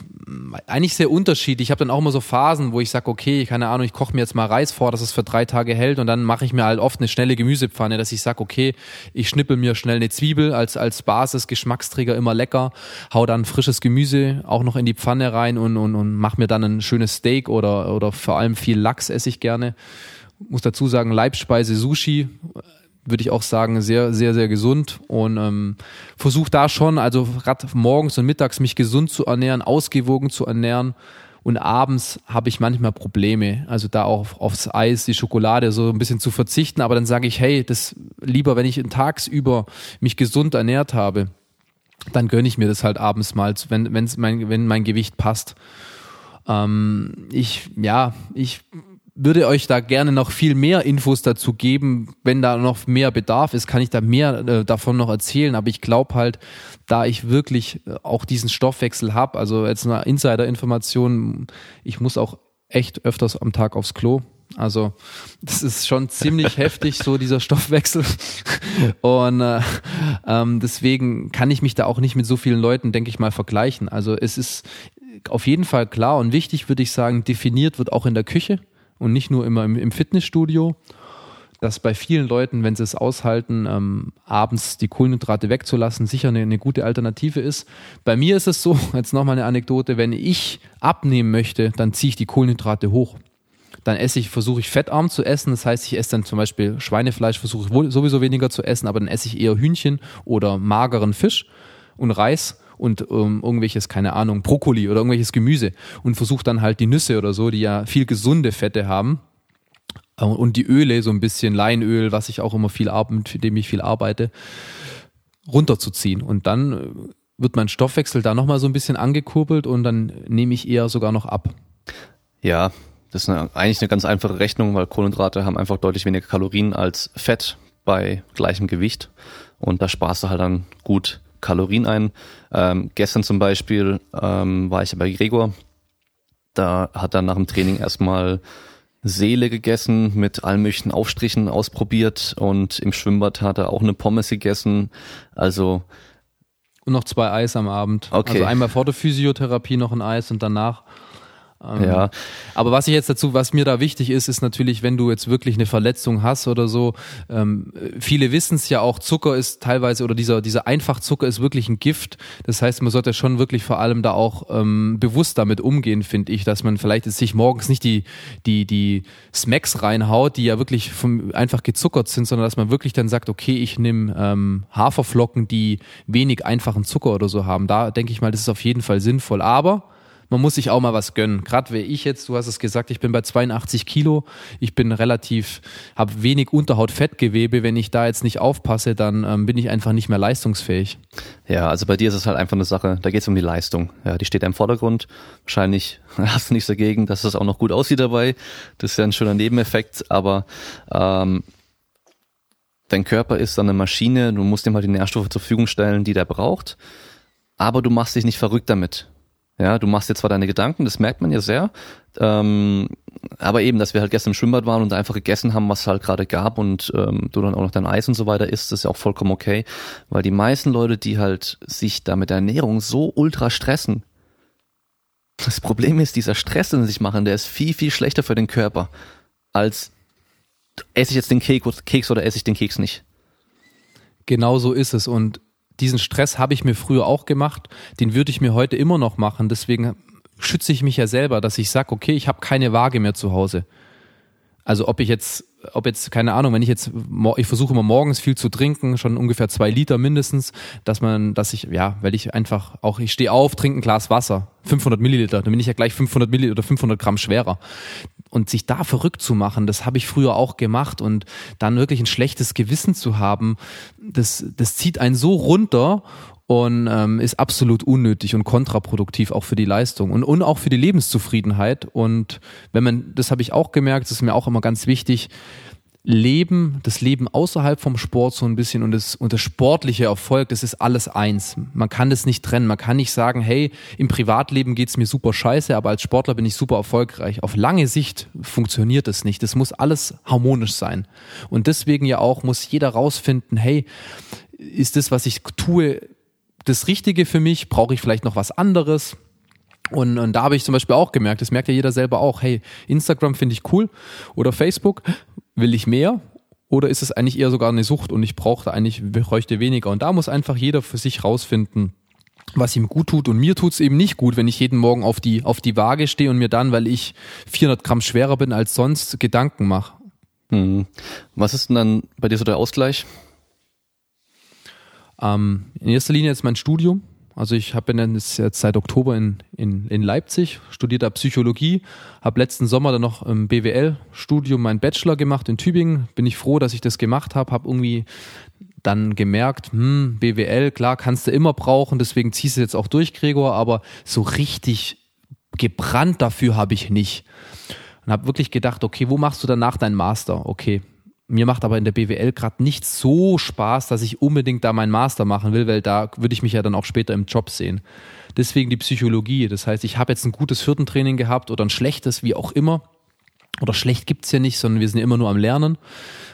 [SPEAKER 2] eigentlich sehr unterschiedlich. Ich habe dann auch immer so Phasen, wo ich sage, okay, keine Ahnung, ich koche mir jetzt mal Reis vor, dass es für drei Tage hält und dann mache ich mir halt oft eine schnelle Gemüsepfanne, dass ich sage, okay, ich schnippel mir schnell eine Zwiebel als, als Basis, Geschmacksträger immer lecker, hau dann frisches Gemüse auch noch in die Pfanne rein und, und, und mach mir dann ein schönes Steak oder, oder vor allem viel Lachs esse ich gerne. Muss dazu sagen, Leibspeise Sushi würde ich auch sagen, sehr, sehr, sehr gesund und ähm, versuche da schon, also gerade morgens und mittags mich gesund zu ernähren, ausgewogen zu ernähren. Und abends habe ich manchmal Probleme, also da auch aufs Eis, die Schokolade so ein bisschen zu verzichten. Aber dann sage ich, hey, das lieber, wenn ich tagsüber mich gesund ernährt habe, dann gönne ich mir das halt abends mal, wenn, wenn's mein, wenn mein Gewicht passt. Ähm, ich, ja, ich würde euch da gerne noch viel mehr Infos dazu geben. Wenn da noch mehr Bedarf ist, kann ich da mehr äh, davon noch erzählen. Aber ich glaube halt, da ich wirklich äh, auch diesen Stoffwechsel habe, also jetzt eine Insider-Information, ich muss auch echt öfters am Tag aufs Klo. Also das ist schon ziemlich heftig, so dieser Stoffwechsel. Und äh, ähm, deswegen kann ich mich da auch nicht mit so vielen Leuten, denke ich mal, vergleichen. Also es ist auf jeden Fall klar und wichtig, würde ich sagen, definiert wird auch in der Küche und nicht nur immer im, im Fitnessstudio dass bei vielen Leuten, wenn sie es aushalten, ähm, abends die Kohlenhydrate wegzulassen, sicher eine, eine, gute Alternative ist. Bei mir ist es so, [laughs] jetzt nochmal eine Anekdote, wenn ich abnehmen möchte, dann ziehe ich die Kohlenhydrate hoch. Dann esse ich, versuche ich fettarm zu essen. Das heißt, ich esse dann zum Beispiel Schweinefleisch, versuche ich sowieso weniger zu essen, aber dann esse ich eher Hühnchen oder mageren Fisch und Reis und ähm, irgendwelches, keine Ahnung, Brokkoli oder irgendwelches Gemüse und versuche dann halt die Nüsse oder so, die ja viel gesunde Fette haben, äh, und die Öle, so ein bisschen Leinöl, was ich auch immer viel arbeite, mit dem ich viel arbeite, runterzuziehen. Und dann äh, wird mein Stoffwechsel da nochmal so ein bisschen angekurbelt und dann nehme ich eher sogar noch ab.
[SPEAKER 1] Ja, das ist eine, eigentlich eine ganz einfache Rechnung, weil Kohlenhydrate haben einfach deutlich weniger Kalorien als Fett bei gleichem Gewicht. Und da sparst du halt dann gut Kalorien ein. Ähm, gestern zum Beispiel ähm, war ich bei Gregor. Da hat er nach dem Training erstmal Seele gegessen, mit allen möglichen Aufstrichen ausprobiert und im Schwimmbad hat er auch eine Pommes gegessen. Also
[SPEAKER 2] und noch zwei Eis am Abend.
[SPEAKER 1] Okay.
[SPEAKER 2] Also einmal vor der Physiotherapie noch ein Eis und danach
[SPEAKER 1] ähm, ja.
[SPEAKER 2] Aber was ich jetzt dazu, was mir da wichtig ist, ist natürlich, wenn du jetzt wirklich eine Verletzung hast oder so, ähm, viele wissen es ja auch, Zucker ist teilweise oder dieser, dieser Einfachzucker ist wirklich ein Gift. Das heißt, man sollte schon wirklich vor allem da auch ähm, bewusst damit umgehen, finde ich, dass man vielleicht jetzt sich morgens nicht die, die, die Smacks reinhaut, die ja wirklich vom, einfach gezuckert sind, sondern dass man wirklich dann sagt, okay, ich nehme ähm, Haferflocken, die wenig einfachen Zucker oder so haben. Da denke ich mal, das ist auf jeden Fall sinnvoll. Aber man muss sich auch mal was gönnen. Gerade wie ich jetzt, du hast es gesagt, ich bin bei 82 Kilo, ich bin relativ, habe wenig Unterhautfettgewebe. Wenn ich da jetzt nicht aufpasse, dann ähm, bin ich einfach nicht mehr leistungsfähig.
[SPEAKER 1] Ja, also bei dir ist es halt einfach eine Sache, da geht es um die Leistung. Ja, die steht im Vordergrund. Wahrscheinlich [laughs] hast du nichts dagegen, dass es auch noch gut aussieht dabei. Das ist ja ein schöner Nebeneffekt, aber ähm, dein Körper ist dann eine Maschine, du musst ihm halt die Nährstoffe zur Verfügung stellen, die der braucht. Aber du machst dich nicht verrückt damit. Ja, du machst jetzt zwar deine Gedanken, das merkt man ja sehr, ähm, aber eben, dass wir halt gestern im Schwimmbad waren und einfach gegessen haben, was es halt gerade gab und ähm, du dann auch noch dein Eis und so weiter isst, ist ja auch vollkommen okay, weil die meisten Leute, die halt sich da mit der Ernährung so ultra stressen, das Problem ist, dieser Stress, den sie sich machen, der ist viel, viel schlechter für den Körper, als esse ich jetzt den Keks oder esse ich den Keks nicht.
[SPEAKER 2] Genau so ist es und diesen Stress habe ich mir früher auch gemacht, den würde ich mir heute immer noch machen. Deswegen schütze ich mich ja selber, dass ich sage, okay, ich habe keine Waage mehr zu Hause. Also ob ich jetzt, ob jetzt, keine Ahnung, wenn ich jetzt, ich versuche immer morgens viel zu trinken, schon ungefähr zwei Liter mindestens, dass man, dass ich, ja, weil ich einfach auch, ich stehe auf, trinke ein Glas Wasser, 500 Milliliter, dann bin ich ja gleich 500 Milliliter oder 500 Gramm schwerer und sich da verrückt zu machen, das habe ich früher auch gemacht und dann wirklich ein schlechtes Gewissen zu haben, das, das zieht einen so runter und ähm, ist absolut unnötig und kontraproduktiv auch für die Leistung und, und auch für die Lebenszufriedenheit. Und wenn man, das habe ich auch gemerkt, das ist mir auch immer ganz wichtig, Leben, das Leben außerhalb vom Sport so ein bisschen und das, und das sportliche Erfolg, das ist alles eins. Man kann das nicht trennen. Man kann nicht sagen, hey, im Privatleben geht's mir super scheiße, aber als Sportler bin ich super erfolgreich. Auf lange Sicht funktioniert das nicht. Das muss alles harmonisch sein. Und deswegen ja auch muss jeder rausfinden, hey, ist das, was ich tue, das Richtige für mich? Brauche ich vielleicht noch was anderes? Und, und da habe ich zum Beispiel auch gemerkt, das merkt ja jeder selber auch, hey, Instagram finde ich cool oder Facebook, will ich mehr oder ist es eigentlich eher sogar eine Sucht und ich brauche eigentlich, bräuchte weniger. Und da muss einfach jeder für sich rausfinden, was ihm gut tut. Und mir tut es eben nicht gut, wenn ich jeden Morgen auf die, auf die Waage stehe und mir dann, weil ich 400 Gramm schwerer bin als sonst, Gedanken mache.
[SPEAKER 1] Hm. Was ist denn dann bei dir so der Ausgleich?
[SPEAKER 2] Ähm, in erster Linie jetzt mein Studium. Also ich habe jetzt seit Oktober in, in, in Leipzig, studiert da Psychologie, habe letzten Sommer dann noch im BWL-Studium meinen Bachelor gemacht in Tübingen. Bin ich froh, dass ich das gemacht habe, habe irgendwie dann gemerkt, hm, BWL, klar, kannst du immer brauchen, deswegen ziehst du jetzt auch durch, Gregor, aber so richtig gebrannt dafür habe ich nicht. Und habe wirklich gedacht, okay, wo machst du danach deinen Master? Okay, mir macht aber in der BWL gerade nicht so Spaß, dass ich unbedingt da meinen Master machen will, weil da würde ich mich ja dann auch später im Job sehen. Deswegen die Psychologie. Das heißt, ich habe jetzt ein gutes Hürdentraining gehabt oder ein schlechtes, wie auch immer. Oder schlecht gibt's ja nicht, sondern wir sind ja immer nur am Lernen.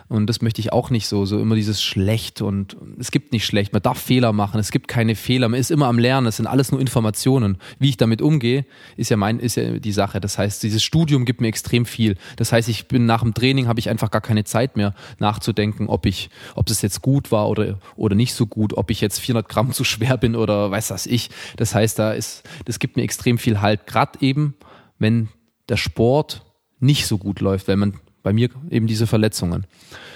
[SPEAKER 2] Und das möchte ich auch nicht so, so immer dieses schlecht und es gibt nicht schlecht, man darf Fehler machen, es gibt keine Fehler, man ist immer am Lernen, es sind alles nur Informationen. Wie ich damit umgehe, ist ja mein, ist ja die Sache. Das heißt, dieses Studium gibt mir extrem viel. Das heißt, ich bin nach dem Training habe ich einfach gar keine Zeit mehr nachzudenken, ob ich, ob es jetzt gut war oder, oder nicht so gut, ob ich jetzt 400 Gramm zu schwer bin oder weiß was ich. Das heißt, da ist, das gibt mir extrem viel Halt, gerade eben, wenn der Sport nicht so gut läuft, weil man bei mir eben diese Verletzungen.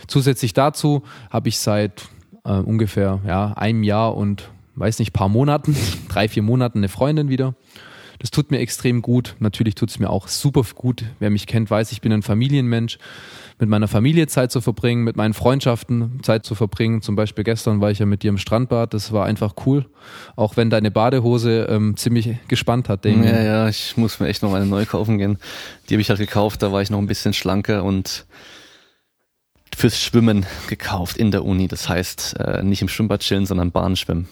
[SPEAKER 2] Zusätzlich dazu habe ich seit äh, ungefähr ja, einem Jahr und weiß nicht, paar Monaten, [laughs] drei, vier Monaten eine Freundin wieder. Das tut mir extrem gut. Natürlich tut es mir auch super gut. Wer mich kennt, weiß, ich bin ein Familienmensch. Mit meiner Familie Zeit zu verbringen, mit meinen Freundschaften Zeit zu verbringen. Zum Beispiel gestern war ich ja mit dir im Strandbad. Das war einfach cool. Auch wenn deine Badehose ähm, ziemlich gespannt hat.
[SPEAKER 1] Damien. Ja, ja, ich muss mir echt noch eine neu kaufen gehen. Die habe ich halt gekauft. Da war ich noch ein bisschen schlanker und fürs Schwimmen gekauft in der Uni. Das heißt, äh, nicht im Schwimmbad chillen, sondern Bahn schwimmen.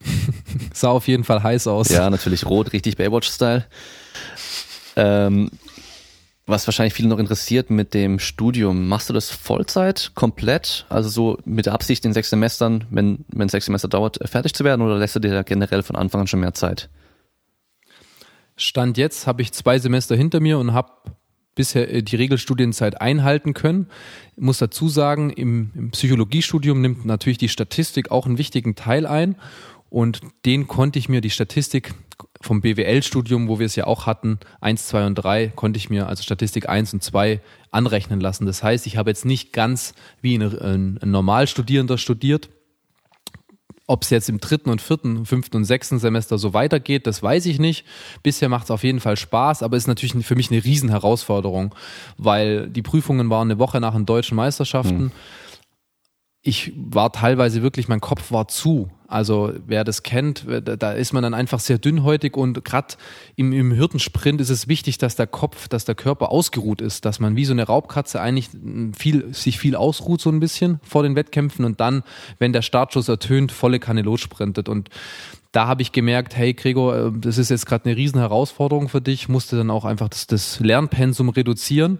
[SPEAKER 1] [laughs]
[SPEAKER 2] Sah auf jeden Fall heiß aus.
[SPEAKER 1] Ja, natürlich rot, richtig Baywatch-Style. Ähm, was wahrscheinlich viele noch interessiert mit dem Studium, machst du das Vollzeit, komplett, also so mit der Absicht in sechs Semestern, wenn, wenn sechs Semester dauert, fertig zu werden oder lässt du dir da generell von Anfang an schon mehr Zeit?
[SPEAKER 2] Stand jetzt habe ich zwei Semester hinter mir und habe bisher äh, die Regelstudienzeit einhalten können. Ich muss dazu sagen, im, im Psychologiestudium nimmt natürlich die Statistik auch einen wichtigen Teil ein. Und den konnte ich mir, die Statistik vom BWL-Studium, wo wir es ja auch hatten, 1, 2 und 3, konnte ich mir also Statistik 1 und 2 anrechnen lassen. Das heißt, ich habe jetzt nicht ganz wie ein, ein, Normalstudierender studiert, ob es jetzt im dritten und vierten, fünften und sechsten Semester so weitergeht, das weiß ich nicht. Bisher macht es auf jeden Fall Spaß, aber ist natürlich für mich eine Riesenherausforderung, weil die Prüfungen waren eine Woche nach den deutschen Meisterschaften. Hm. Ich war teilweise wirklich, mein Kopf war zu. Also wer das kennt, da ist man dann einfach sehr dünnhäutig und gerade im, im Hürtensprint ist es wichtig, dass der Kopf, dass der Körper ausgeruht ist, dass man wie so eine Raubkatze eigentlich viel, sich viel ausruht so ein bisschen vor den Wettkämpfen und dann, wenn der Startschuss ertönt, volle Kanne lossprintet und da habe ich gemerkt, hey Gregor, äh, das ist jetzt gerade eine riesen Herausforderung für dich, musste dann auch einfach das, das Lernpensum reduzieren.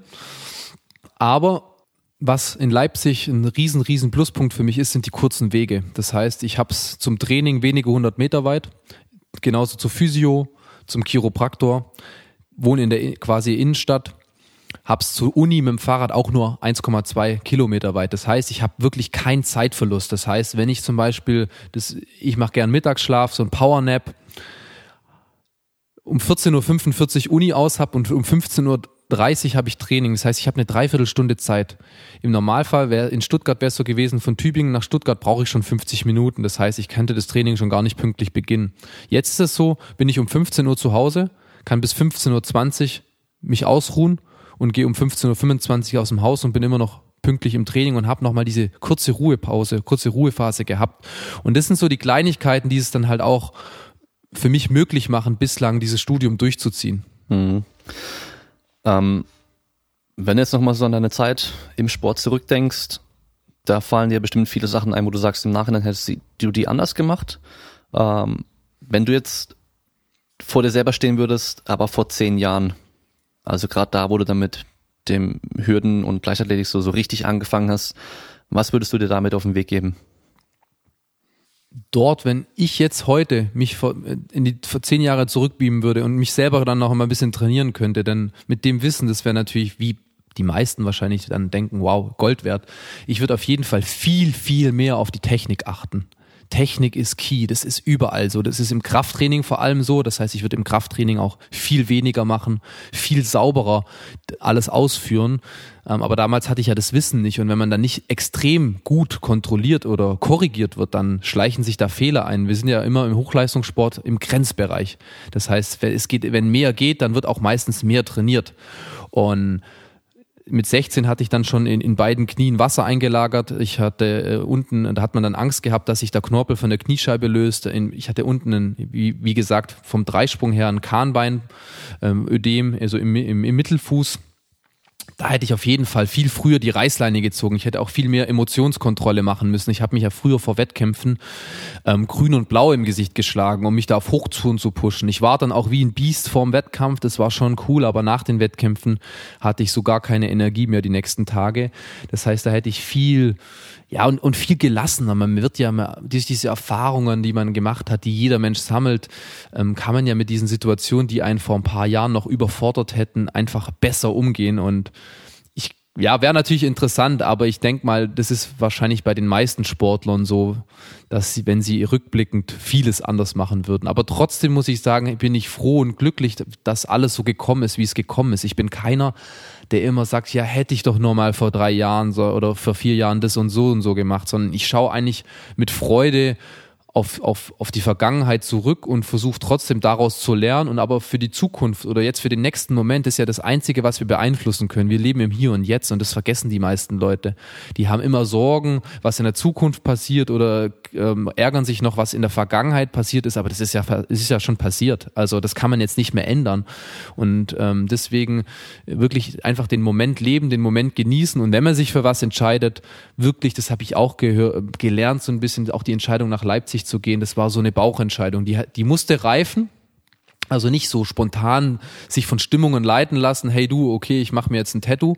[SPEAKER 2] Aber was in Leipzig ein riesen, riesen Pluspunkt für mich ist, sind die kurzen Wege. Das heißt, ich habe es zum Training wenige hundert Meter weit, genauso zur Physio, zum Chiropraktor, wohne in der quasi Innenstadt, hab's zur Uni mit dem Fahrrad auch nur 1,2 Kilometer weit. Das heißt, ich habe wirklich keinen Zeitverlust. Das heißt, wenn ich zum Beispiel, das, ich mache gern Mittagsschlaf, so ein Powernap, um 14.45 Uhr Uni aus habe und um 15 Uhr 30 habe ich Training. Das heißt, ich habe eine Dreiviertelstunde Zeit. Im Normalfall wäre in Stuttgart wäre es so gewesen, von Tübingen nach Stuttgart brauche ich schon 50 Minuten. Das heißt, ich könnte das Training schon gar nicht pünktlich beginnen. Jetzt ist es so, bin ich um 15 Uhr zu Hause, kann bis 15.20 Uhr mich ausruhen und gehe um 15.25 Uhr aus dem Haus und bin immer noch pünktlich im Training und habe nochmal diese kurze Ruhepause, kurze Ruhephase gehabt. Und das sind so die Kleinigkeiten, die es dann halt auch für mich möglich machen, bislang dieses Studium durchzuziehen. Mhm.
[SPEAKER 1] Ähm, wenn du jetzt nochmal so an deine Zeit im Sport zurückdenkst, da fallen dir bestimmt viele Sachen ein, wo du sagst, im Nachhinein hättest du die anders gemacht. Ähm, wenn du jetzt vor dir selber stehen würdest, aber vor zehn Jahren, also gerade da, wo du dann mit dem Hürden und Leichtathletik so, so richtig angefangen hast, was würdest du dir damit auf den Weg geben?
[SPEAKER 2] Dort, wenn ich jetzt heute mich vor, in die vor zehn Jahre zurückbeamen würde und mich selber dann noch mal ein bisschen trainieren könnte, dann mit dem Wissen, das wäre natürlich wie die meisten wahrscheinlich dann denken, wow, Gold wert. Ich würde auf jeden Fall viel, viel mehr auf die Technik achten. Technik ist key, das ist überall so. Das ist im Krafttraining vor allem so. Das heißt, ich würde im Krafttraining auch viel weniger machen, viel sauberer alles ausführen. Ähm, aber damals hatte ich ja das Wissen nicht. Und wenn man dann nicht extrem gut kontrolliert oder korrigiert wird, dann schleichen sich da Fehler ein. Wir sind ja immer im Hochleistungssport im Grenzbereich. Das heißt, es geht, wenn mehr geht, dann wird auch meistens mehr trainiert. Und mit 16 hatte ich dann schon in, in beiden Knien Wasser eingelagert. Ich hatte äh, unten, da hat man dann Angst gehabt, dass sich der Knorpel von der Kniescheibe löst. In, ich hatte unten, einen, wie, wie gesagt, vom Dreisprung her ein Kahnbein, ähm, Ödem, also im, im, im Mittelfuß. Da hätte ich auf jeden Fall viel früher die Reißleine gezogen. Ich hätte auch viel mehr Emotionskontrolle machen müssen. Ich habe mich ja früher vor Wettkämpfen ähm, grün und blau im Gesicht geschlagen, um mich da auf Hochtouren zu pushen. Ich war dann auch wie ein Biest vorm Wettkampf. Das war schon cool, aber nach den Wettkämpfen hatte ich so gar keine Energie mehr die nächsten Tage. Das heißt, da hätte ich viel ja, und, und viel gelassener. Man wird ja durch diese Erfahrungen, die man gemacht hat, die jeder Mensch sammelt, ähm, kann man ja mit diesen Situationen, die einen vor ein paar Jahren noch überfordert hätten, einfach besser umgehen. Und ich, ja, wäre natürlich interessant, aber ich denke mal, das ist wahrscheinlich bei den meisten Sportlern so, dass sie, wenn sie rückblickend vieles anders machen würden. Aber trotzdem muss ich sagen, bin ich froh und glücklich, dass alles so gekommen ist, wie es gekommen ist. Ich bin keiner, der immer sagt, ja, hätte ich doch nur mal vor drei Jahren so, oder vor vier Jahren das und so und so gemacht, sondern ich schaue eigentlich mit Freude auf, auf, auf die Vergangenheit zurück und versucht trotzdem daraus zu lernen und aber für die Zukunft oder jetzt für den nächsten Moment ist ja das Einzige, was wir beeinflussen können. Wir leben im Hier und Jetzt und das vergessen die meisten Leute. Die haben immer Sorgen, was in der Zukunft passiert oder ähm, ärgern sich noch, was in der Vergangenheit passiert ist, aber das ist ja, das ist ja schon passiert. Also das kann man jetzt nicht mehr ändern. Und ähm, deswegen wirklich einfach den Moment leben, den Moment genießen und wenn man sich für was entscheidet, wirklich, das habe ich auch gelernt, so ein bisschen auch die Entscheidung nach Leipzig zu gehen, das war so eine Bauchentscheidung. Die, die musste reifen. Also nicht so spontan sich von Stimmungen leiten lassen, hey du, okay, ich mache mir jetzt ein Tattoo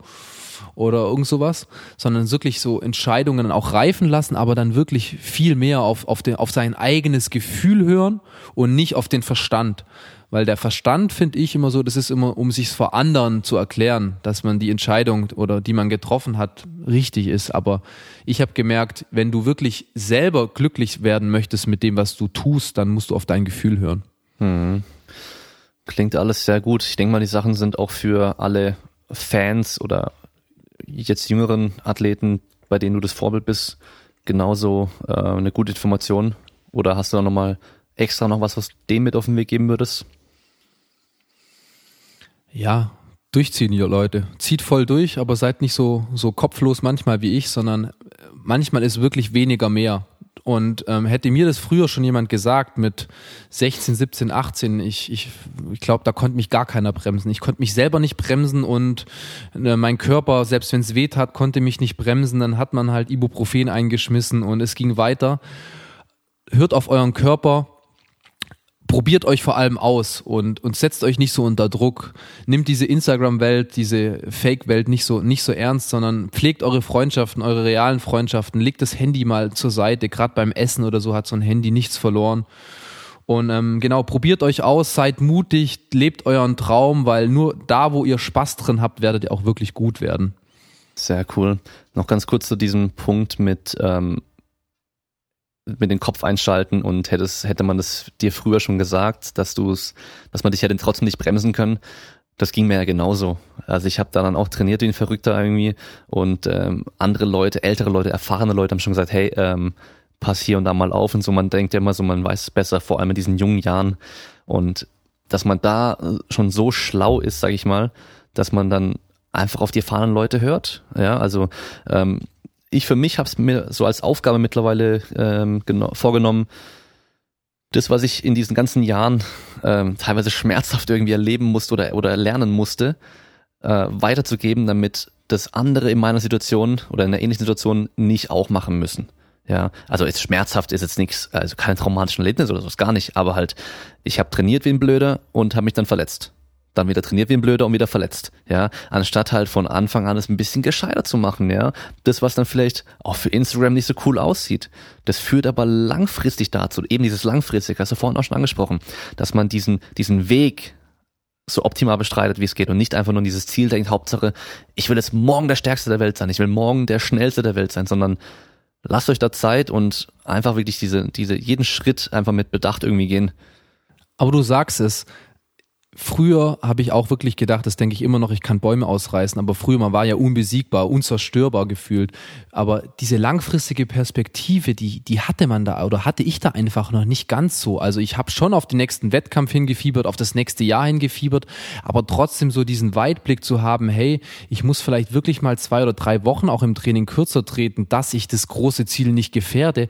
[SPEAKER 2] oder irgend sowas, sondern wirklich so Entscheidungen auch reifen lassen, aber dann wirklich viel mehr auf, auf, den, auf sein eigenes Gefühl hören und nicht auf den Verstand. Weil der Verstand, finde ich immer so, das ist immer, um sich vor anderen zu erklären, dass man die Entscheidung oder die man getroffen hat, richtig ist. Aber ich habe gemerkt, wenn du wirklich selber glücklich werden möchtest mit dem, was du tust, dann musst du auf dein Gefühl hören.
[SPEAKER 1] Hm. Klingt alles sehr gut. Ich denke mal, die Sachen sind auch für alle Fans oder jetzt jüngeren Athleten, bei denen du das Vorbild bist, genauso äh, eine gute Information. Oder hast du da nochmal extra noch was, was dem mit auf den Weg geben würdest?
[SPEAKER 2] Ja, durchziehen, ihr Leute. Zieht voll durch, aber seid nicht so, so kopflos manchmal wie ich, sondern äh, manchmal ist wirklich weniger mehr. Und ähm, hätte mir das früher schon jemand gesagt mit 16, 17, 18, ich, ich, ich glaube, da konnte mich gar keiner bremsen. Ich konnte mich selber nicht bremsen und äh, mein Körper, selbst wenn es weh tat, konnte mich nicht bremsen. Dann hat man halt Ibuprofen eingeschmissen und es ging weiter. Hört auf euren Körper, probiert euch vor allem aus und, und setzt euch nicht so unter Druck. Nimmt diese Instagram-Welt, diese Fake-Welt nicht so, nicht so ernst, sondern pflegt eure Freundschaften, eure realen Freundschaften. Legt das Handy mal zur Seite. Gerade beim Essen oder so hat so ein Handy nichts verloren. Und ähm, genau, probiert euch aus, seid mutig, lebt euren Traum, weil nur da, wo ihr Spaß drin habt, werdet ihr auch wirklich gut werden.
[SPEAKER 1] Sehr cool. Noch ganz kurz zu diesem Punkt mit ähm, mit den Kopf einschalten und hättest, hätte man das dir früher schon gesagt, dass du es, dass man dich hätte trotzdem nicht bremsen können. Das ging mir ja genauso. Also ich habe da dann auch trainiert wie ein Verrückter irgendwie und ähm, andere Leute, ältere Leute, erfahrene Leute haben schon gesagt, hey, ähm, pass hier und da mal auf und so. Man denkt ja immer so, man weiß es besser, vor allem in diesen jungen Jahren. Und dass man da schon so schlau ist, sag ich mal, dass man dann einfach auf die erfahrenen Leute hört. Ja, also ähm, ich für mich habe es mir so als Aufgabe mittlerweile ähm, vorgenommen, das, was ich in diesen ganzen Jahren ähm, teilweise schmerzhaft irgendwie erleben musste oder, oder lernen musste, äh, weiterzugeben, damit das andere in meiner Situation oder in einer ähnlichen Situation nicht auch machen müssen. Ja, also ist schmerzhaft ist jetzt nichts, also keine traumatischen Erlebnisse oder sowas, gar nicht, aber halt, ich habe trainiert wie ein Blöder und habe mich dann verletzt dann wieder trainiert wie ein Blöder und wieder verletzt, ja, anstatt halt von Anfang an es ein bisschen gescheiter zu machen, ja, das, was dann vielleicht auch für Instagram nicht so cool aussieht, das führt aber langfristig dazu, eben dieses langfristig, hast du vorhin auch schon angesprochen, dass man diesen, diesen Weg so optimal bestreitet, wie es geht und nicht einfach nur dieses Ziel denkt, Hauptsache, ich will jetzt morgen der Stärkste der Welt sein, ich will morgen der Schnellste der Welt sein, sondern lasst euch da Zeit und einfach wirklich diese, diese, jeden Schritt einfach mit Bedacht irgendwie gehen.
[SPEAKER 2] Aber du sagst es, Früher habe ich auch wirklich gedacht, das denke ich immer noch, ich kann Bäume ausreißen, aber früher, man war ja unbesiegbar, unzerstörbar gefühlt. Aber diese langfristige Perspektive, die, die hatte man da oder hatte ich da einfach noch nicht ganz so. Also ich habe schon auf den nächsten Wettkampf hingefiebert, auf das nächste Jahr hingefiebert, aber trotzdem so diesen Weitblick zu haben, hey, ich muss vielleicht wirklich mal zwei oder drei Wochen auch im Training kürzer treten, dass ich das große Ziel nicht gefährde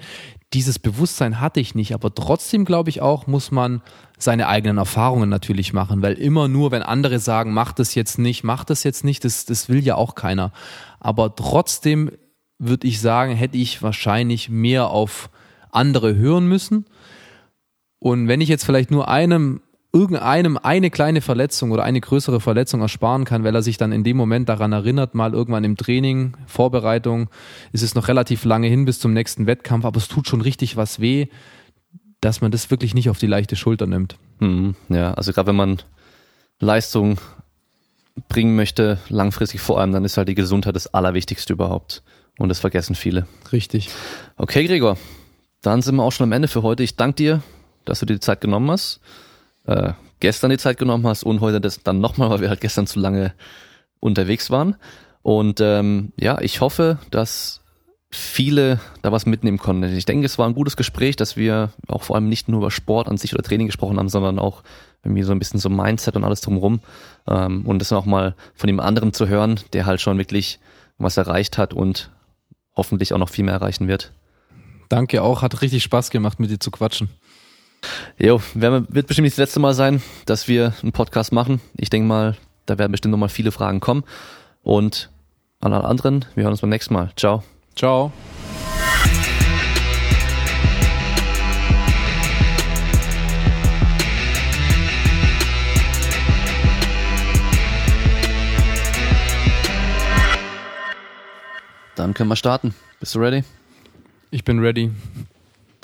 [SPEAKER 2] dieses Bewusstsein hatte ich nicht, aber trotzdem glaube ich auch, muss man seine eigenen Erfahrungen natürlich machen, weil immer nur, wenn andere sagen, mach das jetzt nicht, mach das jetzt nicht, das, das will ja auch keiner. Aber trotzdem würde ich sagen, hätte ich wahrscheinlich mehr auf andere hören müssen. Und wenn ich jetzt vielleicht nur einem irgendeinem eine kleine Verletzung oder eine größere Verletzung ersparen kann, weil er sich dann in dem Moment daran erinnert, mal irgendwann im Training, Vorbereitung, ist es noch relativ lange hin bis zum nächsten Wettkampf, aber es tut schon richtig was weh, dass man das wirklich nicht auf die leichte Schulter nimmt.
[SPEAKER 1] Mhm, ja, also gerade wenn man Leistung bringen möchte, langfristig vor allem, dann ist halt die Gesundheit das Allerwichtigste überhaupt. Und das vergessen viele.
[SPEAKER 2] Richtig.
[SPEAKER 1] Okay, Gregor, dann sind wir auch schon am Ende für heute. Ich danke dir, dass du dir die Zeit genommen hast äh, gestern die Zeit genommen hast und heute das dann nochmal, weil wir halt gestern zu lange unterwegs waren. Und ähm, ja, ich hoffe, dass viele da was mitnehmen konnten. Ich denke, es war ein gutes Gespräch, dass wir auch vor allem nicht nur über Sport an sich oder Training gesprochen haben, sondern auch irgendwie so ein bisschen so Mindset und alles drumherum. Ähm, und das auch mal von dem anderen zu hören, der halt schon wirklich was erreicht hat und hoffentlich auch noch viel mehr erreichen wird.
[SPEAKER 2] Danke auch, hat richtig Spaß gemacht, mit dir zu quatschen.
[SPEAKER 1] Jo, wird bestimmt nicht das letzte Mal sein, dass wir einen Podcast machen. Ich denke mal, da werden bestimmt nochmal viele Fragen kommen. Und an alle anderen, wir hören uns beim nächsten Mal. Ciao.
[SPEAKER 2] Ciao.
[SPEAKER 1] Dann können wir starten. Bist du ready?
[SPEAKER 2] Ich bin ready.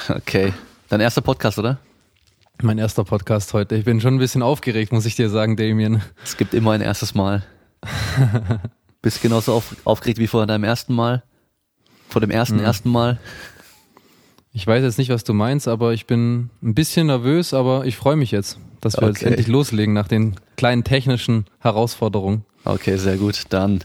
[SPEAKER 1] Okay. Dein erster Podcast, oder?
[SPEAKER 2] Mein erster Podcast heute. Ich bin schon ein bisschen aufgeregt, muss ich dir sagen, Damien.
[SPEAKER 1] Es gibt immer ein erstes Mal. [laughs] Bist genauso auf, aufgeregt wie vor deinem ersten Mal? Vor dem ersten, mhm. ersten Mal?
[SPEAKER 2] Ich weiß jetzt nicht, was du meinst, aber ich bin ein bisschen nervös, aber ich freue mich jetzt, dass wir okay. jetzt endlich loslegen nach den kleinen technischen Herausforderungen.
[SPEAKER 1] Okay, sehr gut. Dann